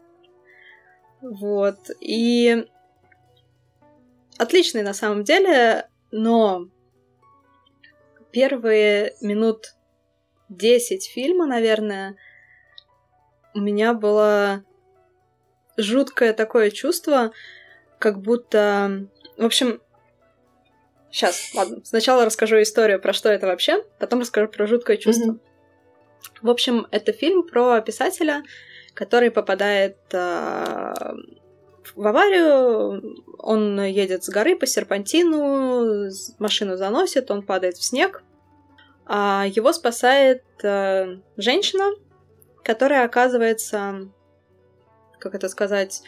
Вот. И отличный на самом деле, но первые минут 10 фильма, наверное, у меня было жуткое такое чувство, как будто... В общем, сейчас, ладно, сначала расскажу историю, про что это вообще, потом расскажу про жуткое чувство. Mm-hmm. В общем, это фильм про писателя, который попадает э, в аварию, он едет с горы по серпантину, машину заносит, он падает в снег, а его спасает э, женщина, которая оказывается, как это сказать,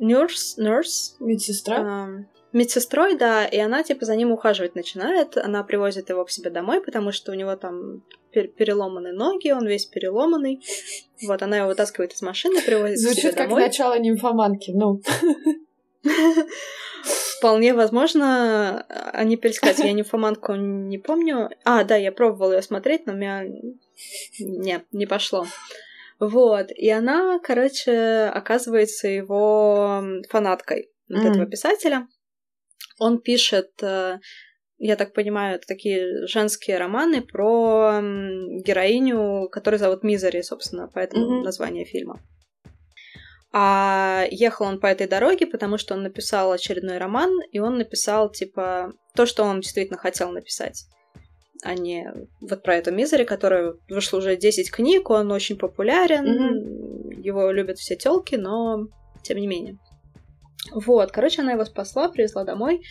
nurse, nurse, медсестра. Э, медсестрой, да, и она типа за ним ухаживать начинает. Она привозит его к себе домой, потому что у него там переломаны ноги, он весь переломанный. Вот, она его вытаскивает из машины, привозит Звучит к себе как домой. начало нимфоманки, ну. <laughs> Вполне возможно, они пересказать. Я нимфоманку не помню. А, да, я пробовала ее смотреть, но у меня не, не пошло. Вот, и она, короче, оказывается его фанаткой вот mm. этого писателя. Он пишет, э, я так понимаю, это такие женские романы про героиню, которую зовут Мизери, собственно, поэтому mm-hmm. название фильма. А ехал он по этой дороге, потому что он написал очередной роман, и он написал, типа, то, что он действительно хотел написать. А не вот про эту Мизери, которая вышла уже 10 книг, он очень популярен, mm-hmm. его любят все телки, но тем не менее. Вот, короче, она его спасла, привезла домой.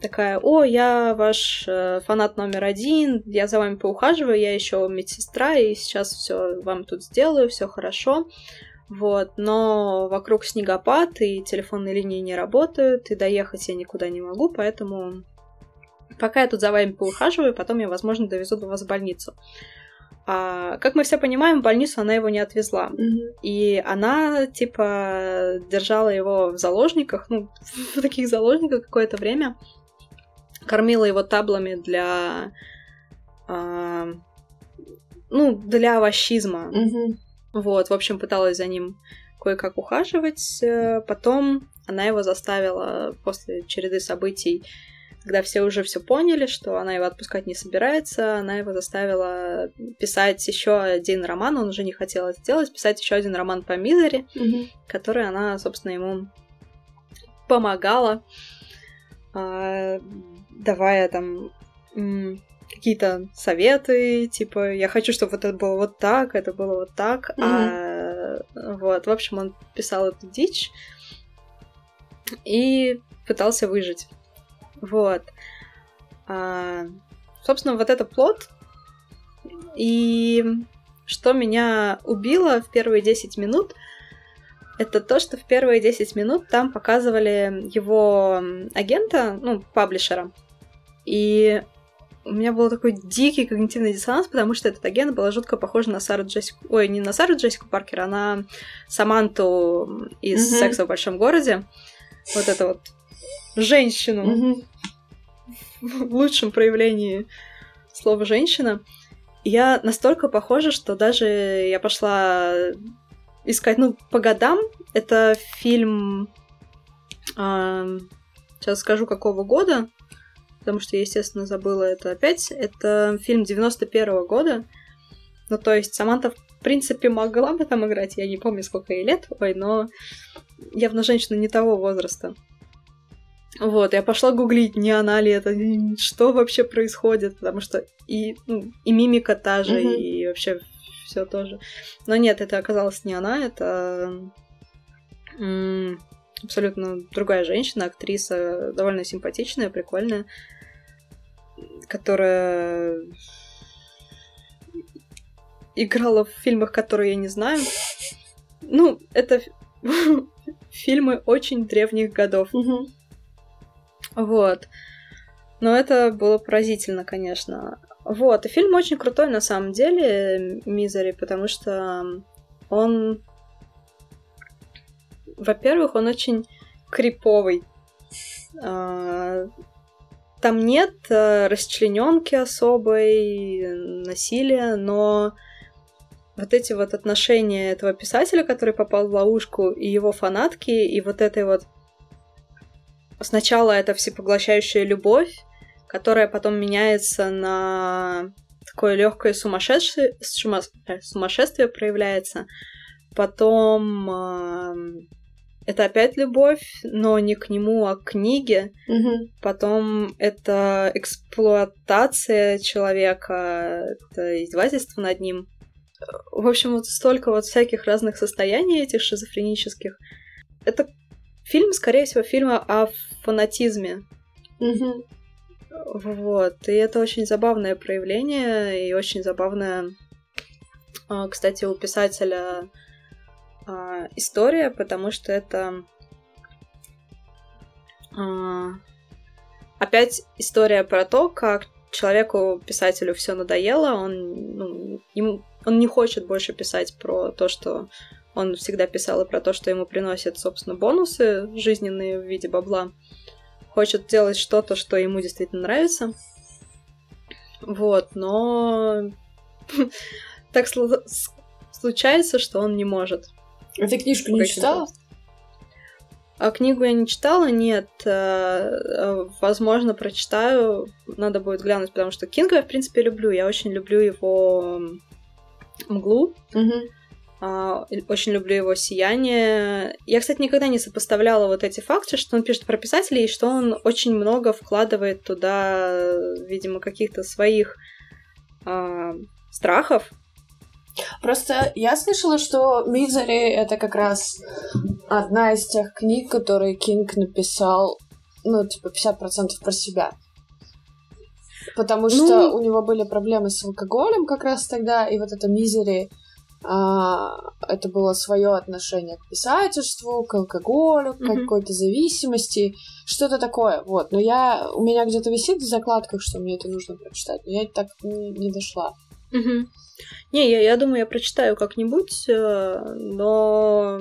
Такая, о, я ваш э, фанат номер один, я за вами поухаживаю, я еще медсестра, и сейчас все вам тут сделаю, все хорошо. Вот, но вокруг снегопад, и телефонные линии не работают, и доехать я никуда не могу, поэтому пока я тут за вами поухаживаю, потом я, возможно, довезу до вас в больницу. А, как мы все понимаем, в больницу она его не отвезла. Mm-hmm. И она, типа, держала его в заложниках, ну, в таких заложниках какое-то время. Кормила его таблами для... А, ну, для овощизма. Mm-hmm. Вот, в общем, пыталась за ним кое-как ухаживать. Э, потом она его заставила после череды событий когда все уже все поняли, что она его отпускать не собирается, она его заставила писать еще один роман, он уже не хотел это делать, писать еще один роман по Мизери, mm-hmm. который она, собственно, ему помогала, э, давая там какие-то советы, типа, я хочу, чтобы вот это было вот так, это было вот так, mm-hmm. а вот, в общем, он писал эту дичь и пытался выжить. Вот. А, собственно, вот это плод. И что меня убило в первые 10 минут, это то, что в первые 10 минут там показывали его агента, ну, паблишера. И у меня был такой дикий когнитивный диссонанс, потому что этот агент была жутко похожа на Сару Джессику... Ой, не на Сару Джессику Паркер, а на Саманту из mm-hmm. «Секса в большом городе». Вот это вот женщину. Mm-hmm <laughs> в лучшем проявлении слова женщина. я настолько похожа, что даже я пошла искать, ну, по годам. Это фильм... Э, сейчас скажу, какого года, потому что я, естественно, забыла это опять. Это фильм 91-го года. Ну, то есть Саманта, в принципе, могла бы там играть. Я не помню, сколько ей лет, ой, но явно женщина не того возраста. Вот, я пошла гуглить, не она ли это, что вообще происходит, потому что и, ну, и мимика та же, mm-hmm. и вообще все тоже. Но нет, это оказалось не она, это м- абсолютно другая женщина, актриса, довольно симпатичная, прикольная, которая играла в фильмах, которые я не знаю. Ну, это <laughs> фильмы очень древних годов. Mm-hmm. Вот. Но это было поразительно, конечно. Вот, и фильм очень крутой на самом деле, Мизери, потому что он... Во-первых, он очень криповый. А, там нет э, расчлененки особой, насилия, но вот эти вот отношения этого писателя, который попал в ловушку, и его фанатки, и вот этой вот... Сначала это всепоглощающая любовь, которая потом меняется на такое легкое сумасшествие, э, сумасшествие проявляется. Потом э, это опять любовь, но не к нему, а к книге. Угу. Потом это эксплуатация человека, это издевательство над ним. В общем, вот столько вот всяких разных состояний этих шизофренических. Это фильм, скорее всего, фильм о фанатизме. Угу. Вот. И это очень забавное проявление, и очень забавное, а, кстати, у писателя а, история, потому что это а, опять история про то, как человеку, писателю все надоело, он, ну, ему, он не хочет больше писать про то, что он всегда писал, и про то, что ему приносят, собственно, бонусы жизненные в виде бабла. Хочет делать что-то, что ему действительно нравится. Вот, но <laughs> так случается, что он не может. А ты книжку не читала? А книгу я не читала, нет. Э, э, возможно, прочитаю. Надо будет глянуть, потому что Кинга я, в принципе, люблю. Я очень люблю его мглу. Угу. Очень люблю его сияние. Я, кстати, никогда не сопоставляла вот эти факты, что он пишет про писателей, и что он очень много вкладывает туда, видимо, каких-то своих э, страхов, Просто я слышала, что Мизери это как раз одна из тех книг, которые Кинг написал, ну, типа, 50% про себя. Потому что ну... у него были проблемы с алкоголем как раз тогда, и вот это Мизери, а, это было свое отношение к писательству, к алкоголю, к mm-hmm. какой-то зависимости, что-то такое. Вот. Но я у меня где-то висит в закладках, что мне это нужно прочитать, но я так не, не дошла. Mm-hmm. Не, я, я думаю, я прочитаю как-нибудь, э, но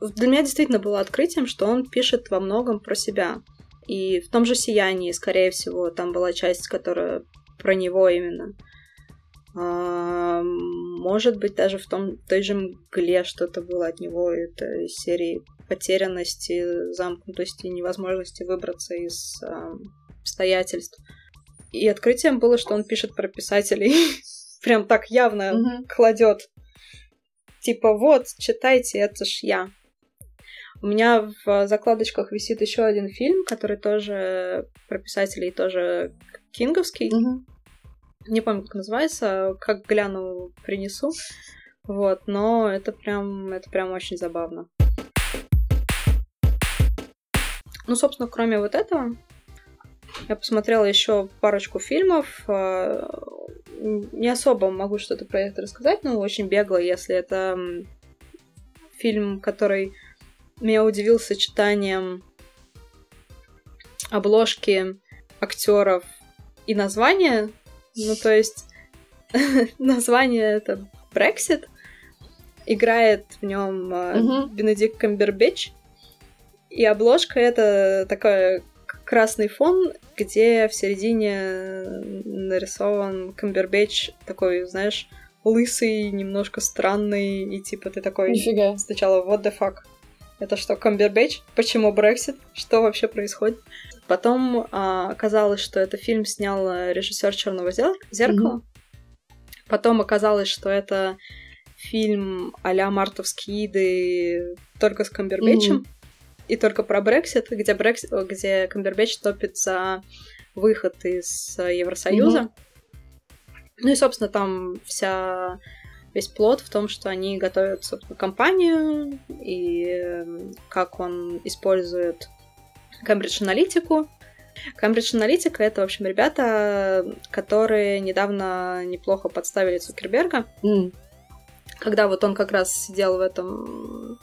для меня действительно было открытием, что он пишет во многом про себя. И в том же «Сиянии», скорее всего, там была часть, которая про него именно. А, может быть, даже в том, той же «Мгле» что-то было от него, это из серии потерянности, замкнутости, невозможности выбраться из а, обстоятельств. И открытием было, что он пишет про писателей <laughs> прям так явно кладет. Типа, вот, читайте, это ж я. У меня в закладочках висит еще один фильм, который тоже про писателей, тоже кинговский. Не помню, как называется, как гляну, принесу. Вот, но это прям, это прям очень забавно. Ну, собственно, кроме вот этого, я посмотрела еще парочку фильмов. А, не особо могу что-то про это рассказать, но очень бегло, если это фильм, который меня удивил сочетанием обложки актеров и названия. Ну, то есть <laughs> название это Брексит. Играет в нем uh-huh. Бенедикт Камбербэтч. И обложка это такая красный фон, где в середине нарисован Камбербэтч такой, знаешь, лысый, немножко странный, и типа ты такой... Нифига. Сначала, what the fuck? Это что, Камбербэтч? Почему Брексит? Что вообще происходит? Потом а, оказалось, что это фильм снял режиссер Черного зеркала. Mm-hmm. Потом оказалось, что это фильм а-ля Мартовские иды только с Камбербэтчем. Mm-hmm и только про Брексит, где, Брекс... где Камбербэтч топит за выход из Евросоюза. Mm-hmm. Ну и, собственно, там вся весь плод в том, что они готовят, собственно, компанию, и эм, как он использует Cambridge аналитику. Cambridge аналитика — это, в общем, ребята, которые недавно неплохо подставили Цукерберга. Mm. Когда вот он как раз сидел в этом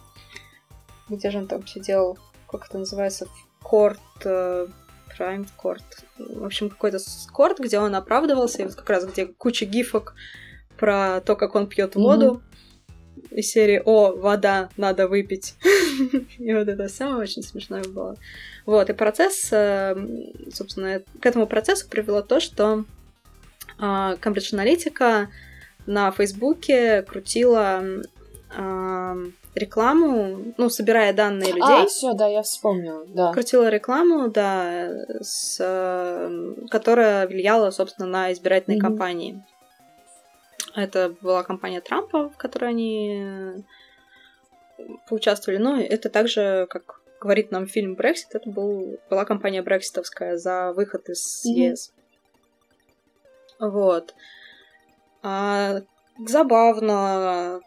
где же он там сидел, как это называется, корт, Prime Court, в общем, какой-то корт, где он оправдывался, и вот как раз где куча гифок про то, как он пьет воду. Из серии «О, вода, надо выпить». <laughs> И вот это самое очень смешное было. Вот, и процесс, э, собственно, к этому процессу привело то, что Cambridge Analytica на Фейсбуке крутила рекламу, ну, собирая данные людей. А, все, да, я вспомнила, да. Крутила рекламу, да, с, э, которая влияла, собственно, на избирательные mm-hmm. кампании. Это была кампания Трампа, в которой они поучаствовали. Но это также, как говорит нам фильм Брексит, это был, была кампания брекситовская за выход из mm-hmm. ЕС. Вот. А, забавно,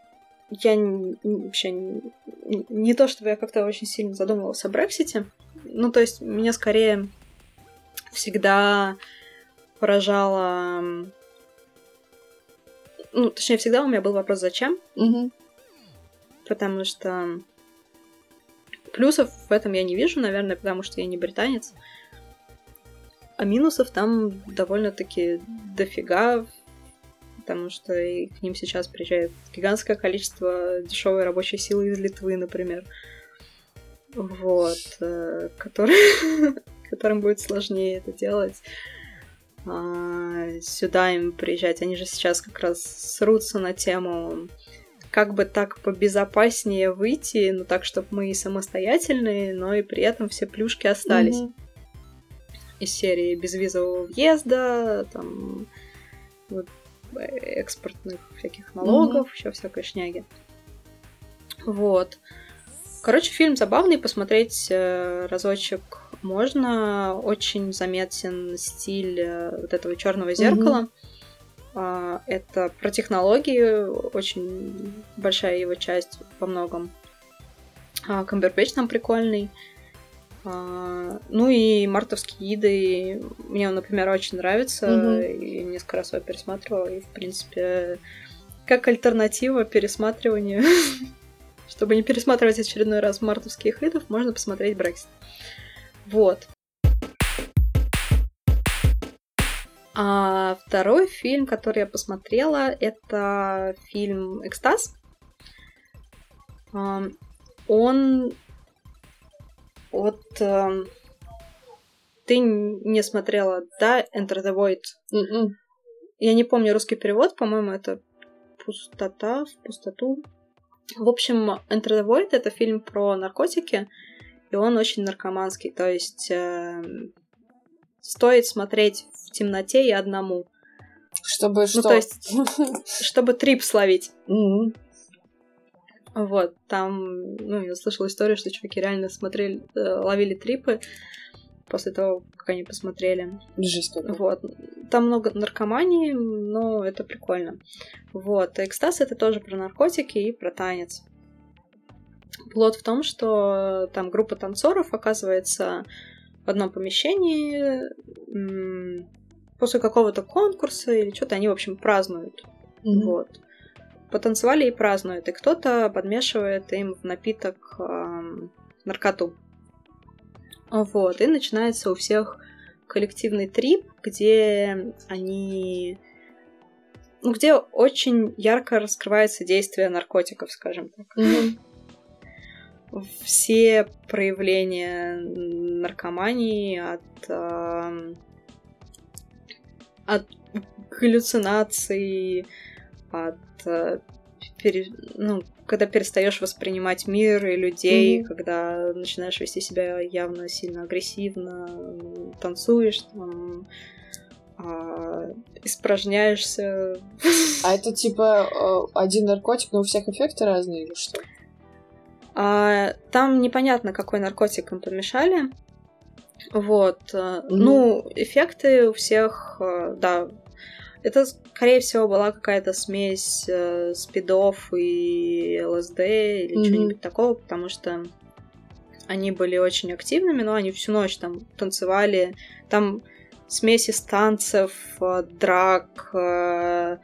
я вообще не, не то, чтобы я как-то очень сильно задумывалась о Брексите. Ну, то есть меня скорее всегда поражало... Ну, точнее, всегда у меня был вопрос «зачем?». Угу. Потому что плюсов в этом я не вижу, наверное, потому что я не британец. А минусов там довольно-таки дофига потому что и к ним сейчас приезжает гигантское количество дешевой рабочей силы из Литвы, например. Вот, э, который, <laughs> которым будет сложнее это делать. А, сюда им приезжать. Они же сейчас как раз срутся на тему как бы так побезопаснее выйти, ну так, чтобы мы и самостоятельные, но и при этом все плюшки остались. Mm-hmm. Из серии безвизового въезда, там вот экспортных всяких налогов, mm-hmm. еще всякой шняги. Вот. Короче, фильм забавный, посмотреть э, разочек можно. Очень заметен стиль э, вот этого черного зеркала. Mm-hmm. Это про технологии, очень большая его часть во многом. А Камбербэтч там прикольный. А, ну и мартовские иды мне он, например, очень нравится. Mm-hmm. И несколько раз его пересматривала. И, в принципе, как альтернатива пересматриванию, <laughs> чтобы не пересматривать очередной раз мартовских идов, можно посмотреть Брексит. Вот. А второй фильм, который я посмотрела, это фильм «Экстаз». Он вот э, ты не смотрела, да, Enter the Void? Mm-mm. М-м. Я не помню русский перевод, по-моему, это пустота в пустоту. В общем, Enter the Void это фильм про наркотики, и он очень наркоманский, то есть э, стоит смотреть в темноте и одному. Чтобы что? Ну, то есть, <laughs> чтобы трип словить. Mm-hmm. Вот, там, ну, я слышала историю, что чуваки реально смотрели, э, ловили трипы после того, как они посмотрели. Жесть Вот. Там много наркомании, но это прикольно. Вот. Экстаз это тоже про наркотики и про танец. Плод в том, что там группа танцоров оказывается в одном помещении после какого-то конкурса или что-то они, в общем, празднуют. Mm-hmm. Вот потанцевали и празднуют, и кто-то подмешивает им в напиток э, наркоту. Вот, и начинается у всех коллективный трип, где они... Ну, где очень ярко раскрывается действие наркотиков, скажем так. Mm-hmm. Все проявления наркомании от, э, от галлюцинаций, от Э, пере, ну, когда перестаешь воспринимать мир и людей, mm-hmm. когда начинаешь вести себя явно сильно агрессивно, танцуешь, там, а, испражняешься. А это типа э, один наркотик, но у всех эффекты разные или что? А, там непонятно, какой наркотик им помешали. Вот. Mm-hmm. Ну, эффекты у всех, да, это, скорее всего, была какая-то смесь э, спидов и ЛСД или mm-hmm. чего-нибудь такого, потому что они были очень активными, но они всю ночь там танцевали. Там смесь из танцев, э, драк, э,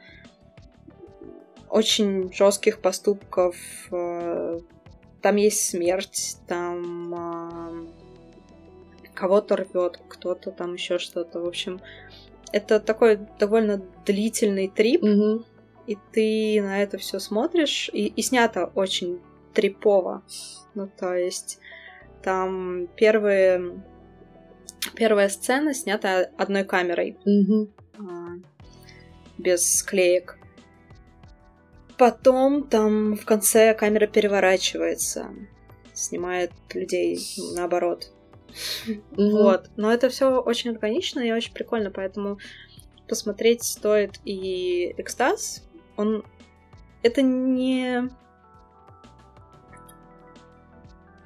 очень жестких поступков. Э, там есть смерть, там э, кого-то рвет, кто-то там еще что-то. В общем, это такой довольно длительный трип. Угу. и ты на это все смотришь, и, и снято очень трипово. Ну, то есть там первые первая сцена снята одной камерой. А, без склеек. Потом там в конце камера переворачивается, снимает людей наоборот. Мгм. Вот. Но это все очень органично и очень прикольно, поэтому посмотреть стоит и экстаз. Он это не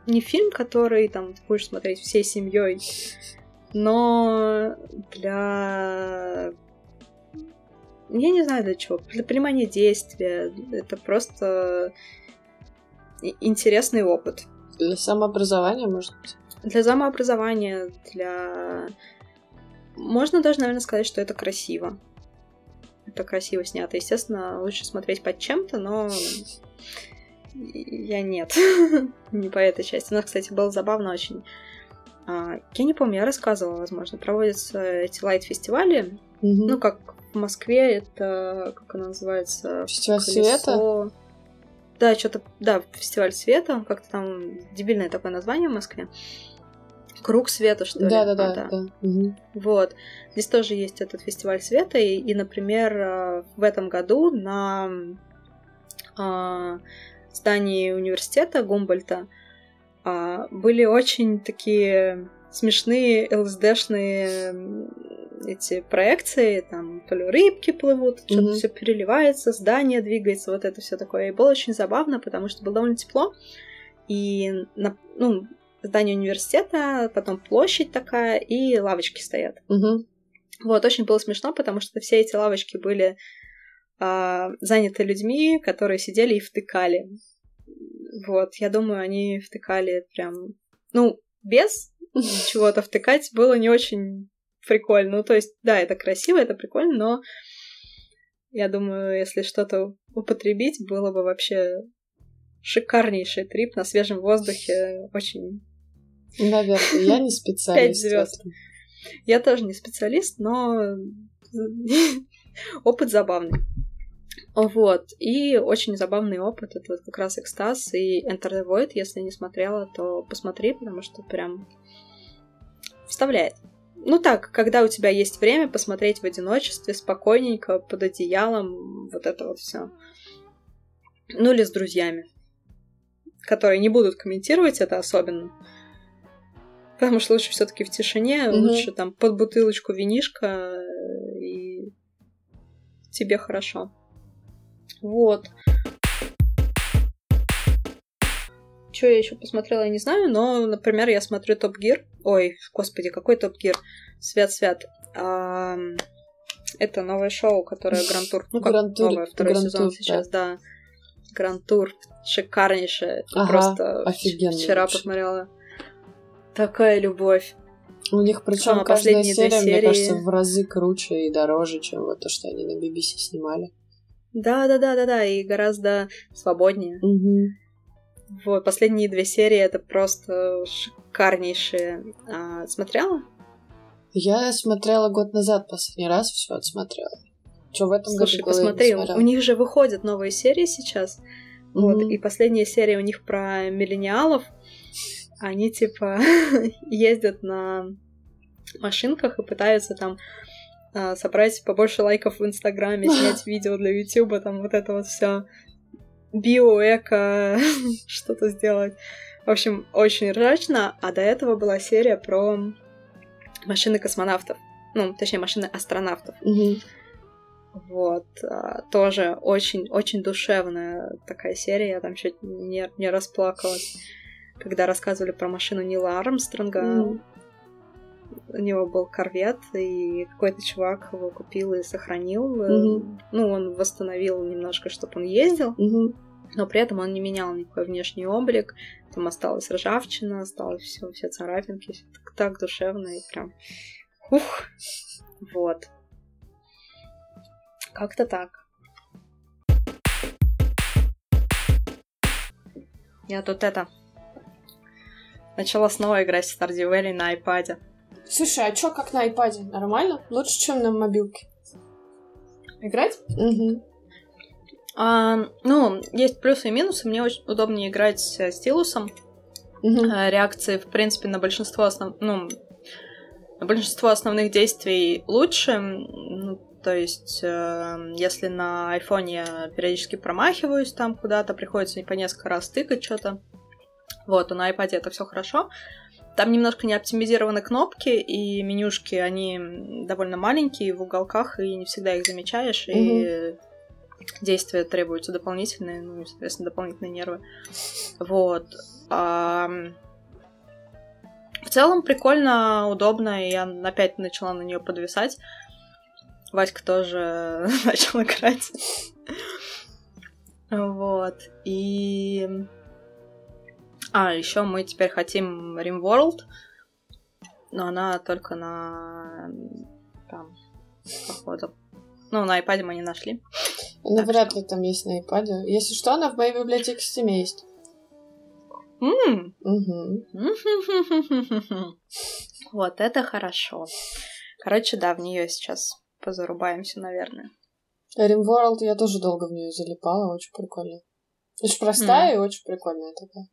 не фильм, который там ты будешь смотреть всей семьей, но для я не знаю для чего, для понимания действия. Это просто интересный опыт. Для самообразования, может быть. Для самообразования, для... Можно даже, наверное, сказать, что это красиво. Это красиво снято. Естественно, лучше смотреть под чем-то, но я нет. <laughs> не по этой части. У нас, кстати, было забавно очень. А, Я не помню, я рассказывала, возможно. Проводятся эти лайт-фестивали. Ну, как в Москве, это, как она называется? Фестиваль света? Колесо. Да, что-то, да, фестиваль света, как-то там дебильное такое название в Москве. Круг света, что ли? Да, да, А, да, да. Мгм. Вот. Здесь тоже есть этот фестиваль света, и, и, например, э, в этом году на а, здании университета Гумбольта а, были очень такие смешные ЛСДшные эти проекции, там то ли рыбки плывут, что-то Мгм. все переливается, здание двигается, вот это все такое. И было очень забавно, потому что было довольно тепло, и на, ну, здание университета, потом площадь такая, и лавочки стоят. Мгм. Вот, очень было смешно, потому что все эти лавочки были а, заняты людьми, которые сидели и втыкали. Вот, я думаю, они втыкали прям... Ну, без <laughs> чего-то втыкать было не очень прикольно. Ну, то есть, да, это красиво, это прикольно, но я думаю, если что-то употребить, было бы вообще шикарнейший трип на свежем воздухе. Очень... Наверное, я не <laughs> специалист. звёзд. этом. Я тоже не специалист, но <laughs> опыт забавный. Вот. И очень забавный опыт. Это вот как раз экстаз и Enter the Void. Если не смотрела, то посмотри, потому что прям вставляет. Ну так, когда у тебя есть время посмотреть в одиночестве, спокойненько, под одеялом, вот это вот все. Ну или с друзьями, которые не будут комментировать это особенно. Потому что лучше все-таки в тишине, Мгм. лучше там под бутылочку винишка э, и тебе хорошо. Вот. Что я еще посмотрела, я не знаю, но, например, я смотрю Топ Гир. Ой, господи, какой Топ Гир? Свят-свят. Ам, Это новое шоу, которое Гранд Тур. Ну, как Гранд Тур- новое, второй Гранд сезон Тур, сейчас, да. Гранд Тур. Шикарнейшее. Ага, Просто офигенно вчера вообще. посмотрела. Такая любовь. У них причем А, каждая серия, мне серии- кажется, в разы круче и дороже, чем вот то, что они на BBC снимали. Да, да, да, да, да, и гораздо свободнее. Мгм. Вот, последние две серии это просто шикарнейшие. А, смотрела? Я смотрела год назад последний раз, все отсмотрела. Что в этом Слушай, году посмотри, у них же выходят новые серии сейчас. Вот, Мгм. и последняя серия у них про миллениалов. Они типа <laughs> ездят на машинках и пытаются там а, собрать побольше лайков в Инстаграме, снять <laughs> видео для Ютуба, там вот это вот все био, эко, <laughs> что-то сделать. В общем, очень ржачно. А до этого была серия про машины космонавтов. Ну, точнее, машины астронавтов. Мгм. Вот, а, тоже очень-очень душевная такая серия. Я там чуть не, не расплакалась, когда рассказывали про машину Нила Армстронга. Мгм. У него был корвет, и какой-то чувак его купил и сохранил. Мгм. Ну, он восстановил немножко, чтобы он ездил, Мгм. но при этом он не менял никакой внешний облик. Там осталась ржавчина, осталось все, все царапинки, все так, так душевно и прям. Ух! Вот. Как-то так. Я тут это... Начала снова играть в Stardew Valley на iPad. Слушай, а чё, как на iPad? Нормально? Лучше, чем на мобилке. Играть? Угу. А, ну, есть плюсы и минусы. Мне очень удобнее играть с стилусом. Мгм. Реакции, в принципе, на большинство основ... ну, на большинство основных действий лучше. Ну, то есть, э, если на айфоне я периодически промахиваюсь там куда-то, приходится по несколько раз тыкать что-то. Вот, то на iPad это все хорошо. Там немножко не оптимизированы кнопки, и менюшки, они довольно маленькие в уголках, и не всегда их замечаешь, и действия требуются дополнительные, ну, и, соответственно, дополнительные нервы. Вот. Ам, В целом прикольно, удобно, и я опять начала на нее подвисать. Васька тоже <laughs> начал играть. Вот. И... А, еще мы теперь хотим RimWorld, но она только на... там, походу. Ну, на iPad мы не нашли. Ну, Так вряд что- ли там есть на iPad. Если что, она в моей библиотеке Steam есть. М, Угу. <laughs> Вот это хорошо. Короче, да, в нее сейчас позарубаемся, наверное. RimWorld я тоже долго в нее залипала, очень прикольно. Очень простая и очень прикольная такая.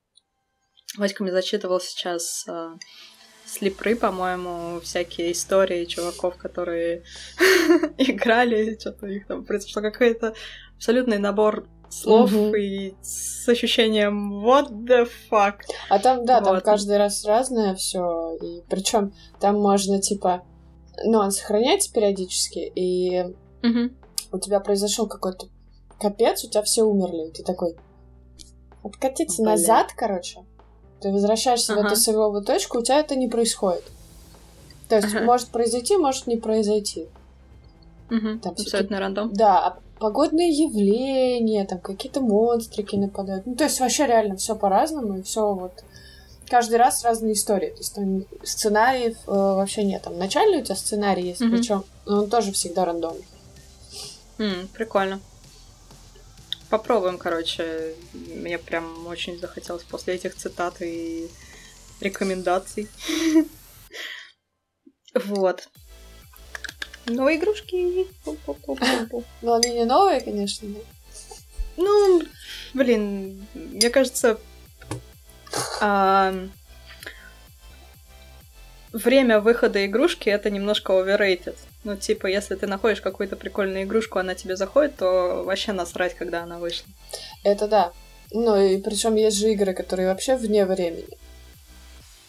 Вадька мне зачитывал сейчас э, слепры, по-моему, всякие истории чуваков, которые <laughs> играли, что-то у них там произошло какой-то абсолютный набор слов Мгм. и с ощущением what the fuck. А там, да, там Вот. каждый раз разное все. И причем там можно, типа, ну, он сохраняется периодически, и Мгм. у тебя произошел какой-то капец, у тебя все умерли. И ты такой. Откатиться Бля. назад, короче. Ты возвращаешься в Ага. эту сырьевую точку, у тебя это не происходит. То есть Ага. может произойти, может не произойти. Мгм. Там Абсолютно рандом. Да, а погодные явления, там какие-то монстрики нападают. Ну, то есть вообще реально все по-разному, и все вот каждый раз разные истории. То есть там сценариев э, вообще нет. Там начальный у тебя сценарий есть, Мгм. причем он тоже всегда рандомный. М, прикольно. Попробуем, короче. Мне прям очень захотелось после этих цитат и рекомендаций. <laughs> Вот. Но игрушки. <laughs> Но они не новые, конечно. но- Ну, блин, мне кажется, а, время выхода игрушки это немножко overrated. Ну, типа, если ты находишь какую-то прикольную игрушку, она тебе заходит, то вообще насрать, когда она вышла. Это да. Ну и причем есть же игры, которые вообще вне времени.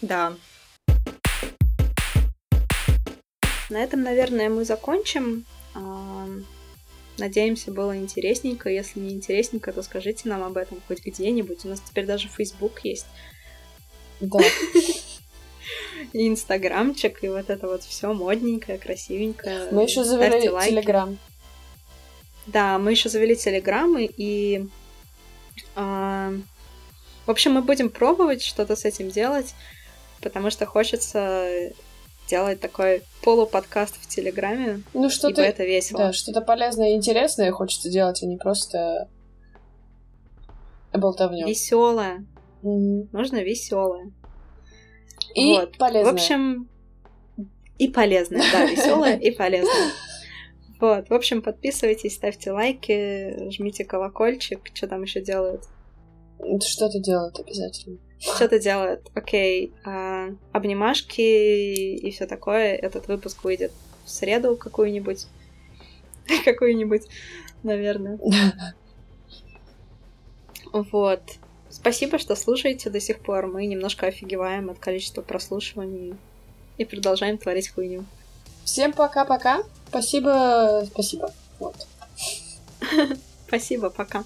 Да. На этом, наверное, мы закончим. А, Надеемся, было интересненько. Если не интересненько, то скажите нам об этом хоть где-нибудь. У нас теперь даже Facebook есть. Да. И инстаграмчик, и вот это вот все модненькое, красивенькое. Мы еще завели. Телеграм. Да, мы еще завели телеграммы, и... а, в общем, мы будем пробовать что-то с этим делать, потому что хочется делать такой полуподкаст в Телеграме, Ну ибо что-то... это весело. Да, что-то полезное и интересное хочется делать, а не просто болтовню. Веселое. Мгм. Можно веселое. И Вот. полезное. В общем, и полезное, да, <laughs> веселое и полезное. Вот, в общем, подписывайтесь, ставьте лайки, жмите колокольчик, что там еще делают. Что-то делают обязательно. Что-то делают. Окей. а, обнимашки и все такое. Этот выпуск выйдет в среду какую-нибудь. <laughs> Какую-нибудь, наверное. <laughs> Вот. Спасибо, что слушаете до сих пор. Мы немножко офигеваем от количества прослушиваний и продолжаем творить хуйню. Всем пока-пока. Спасибо. Спасибо. Вот. <laughs> Спасибо, пока.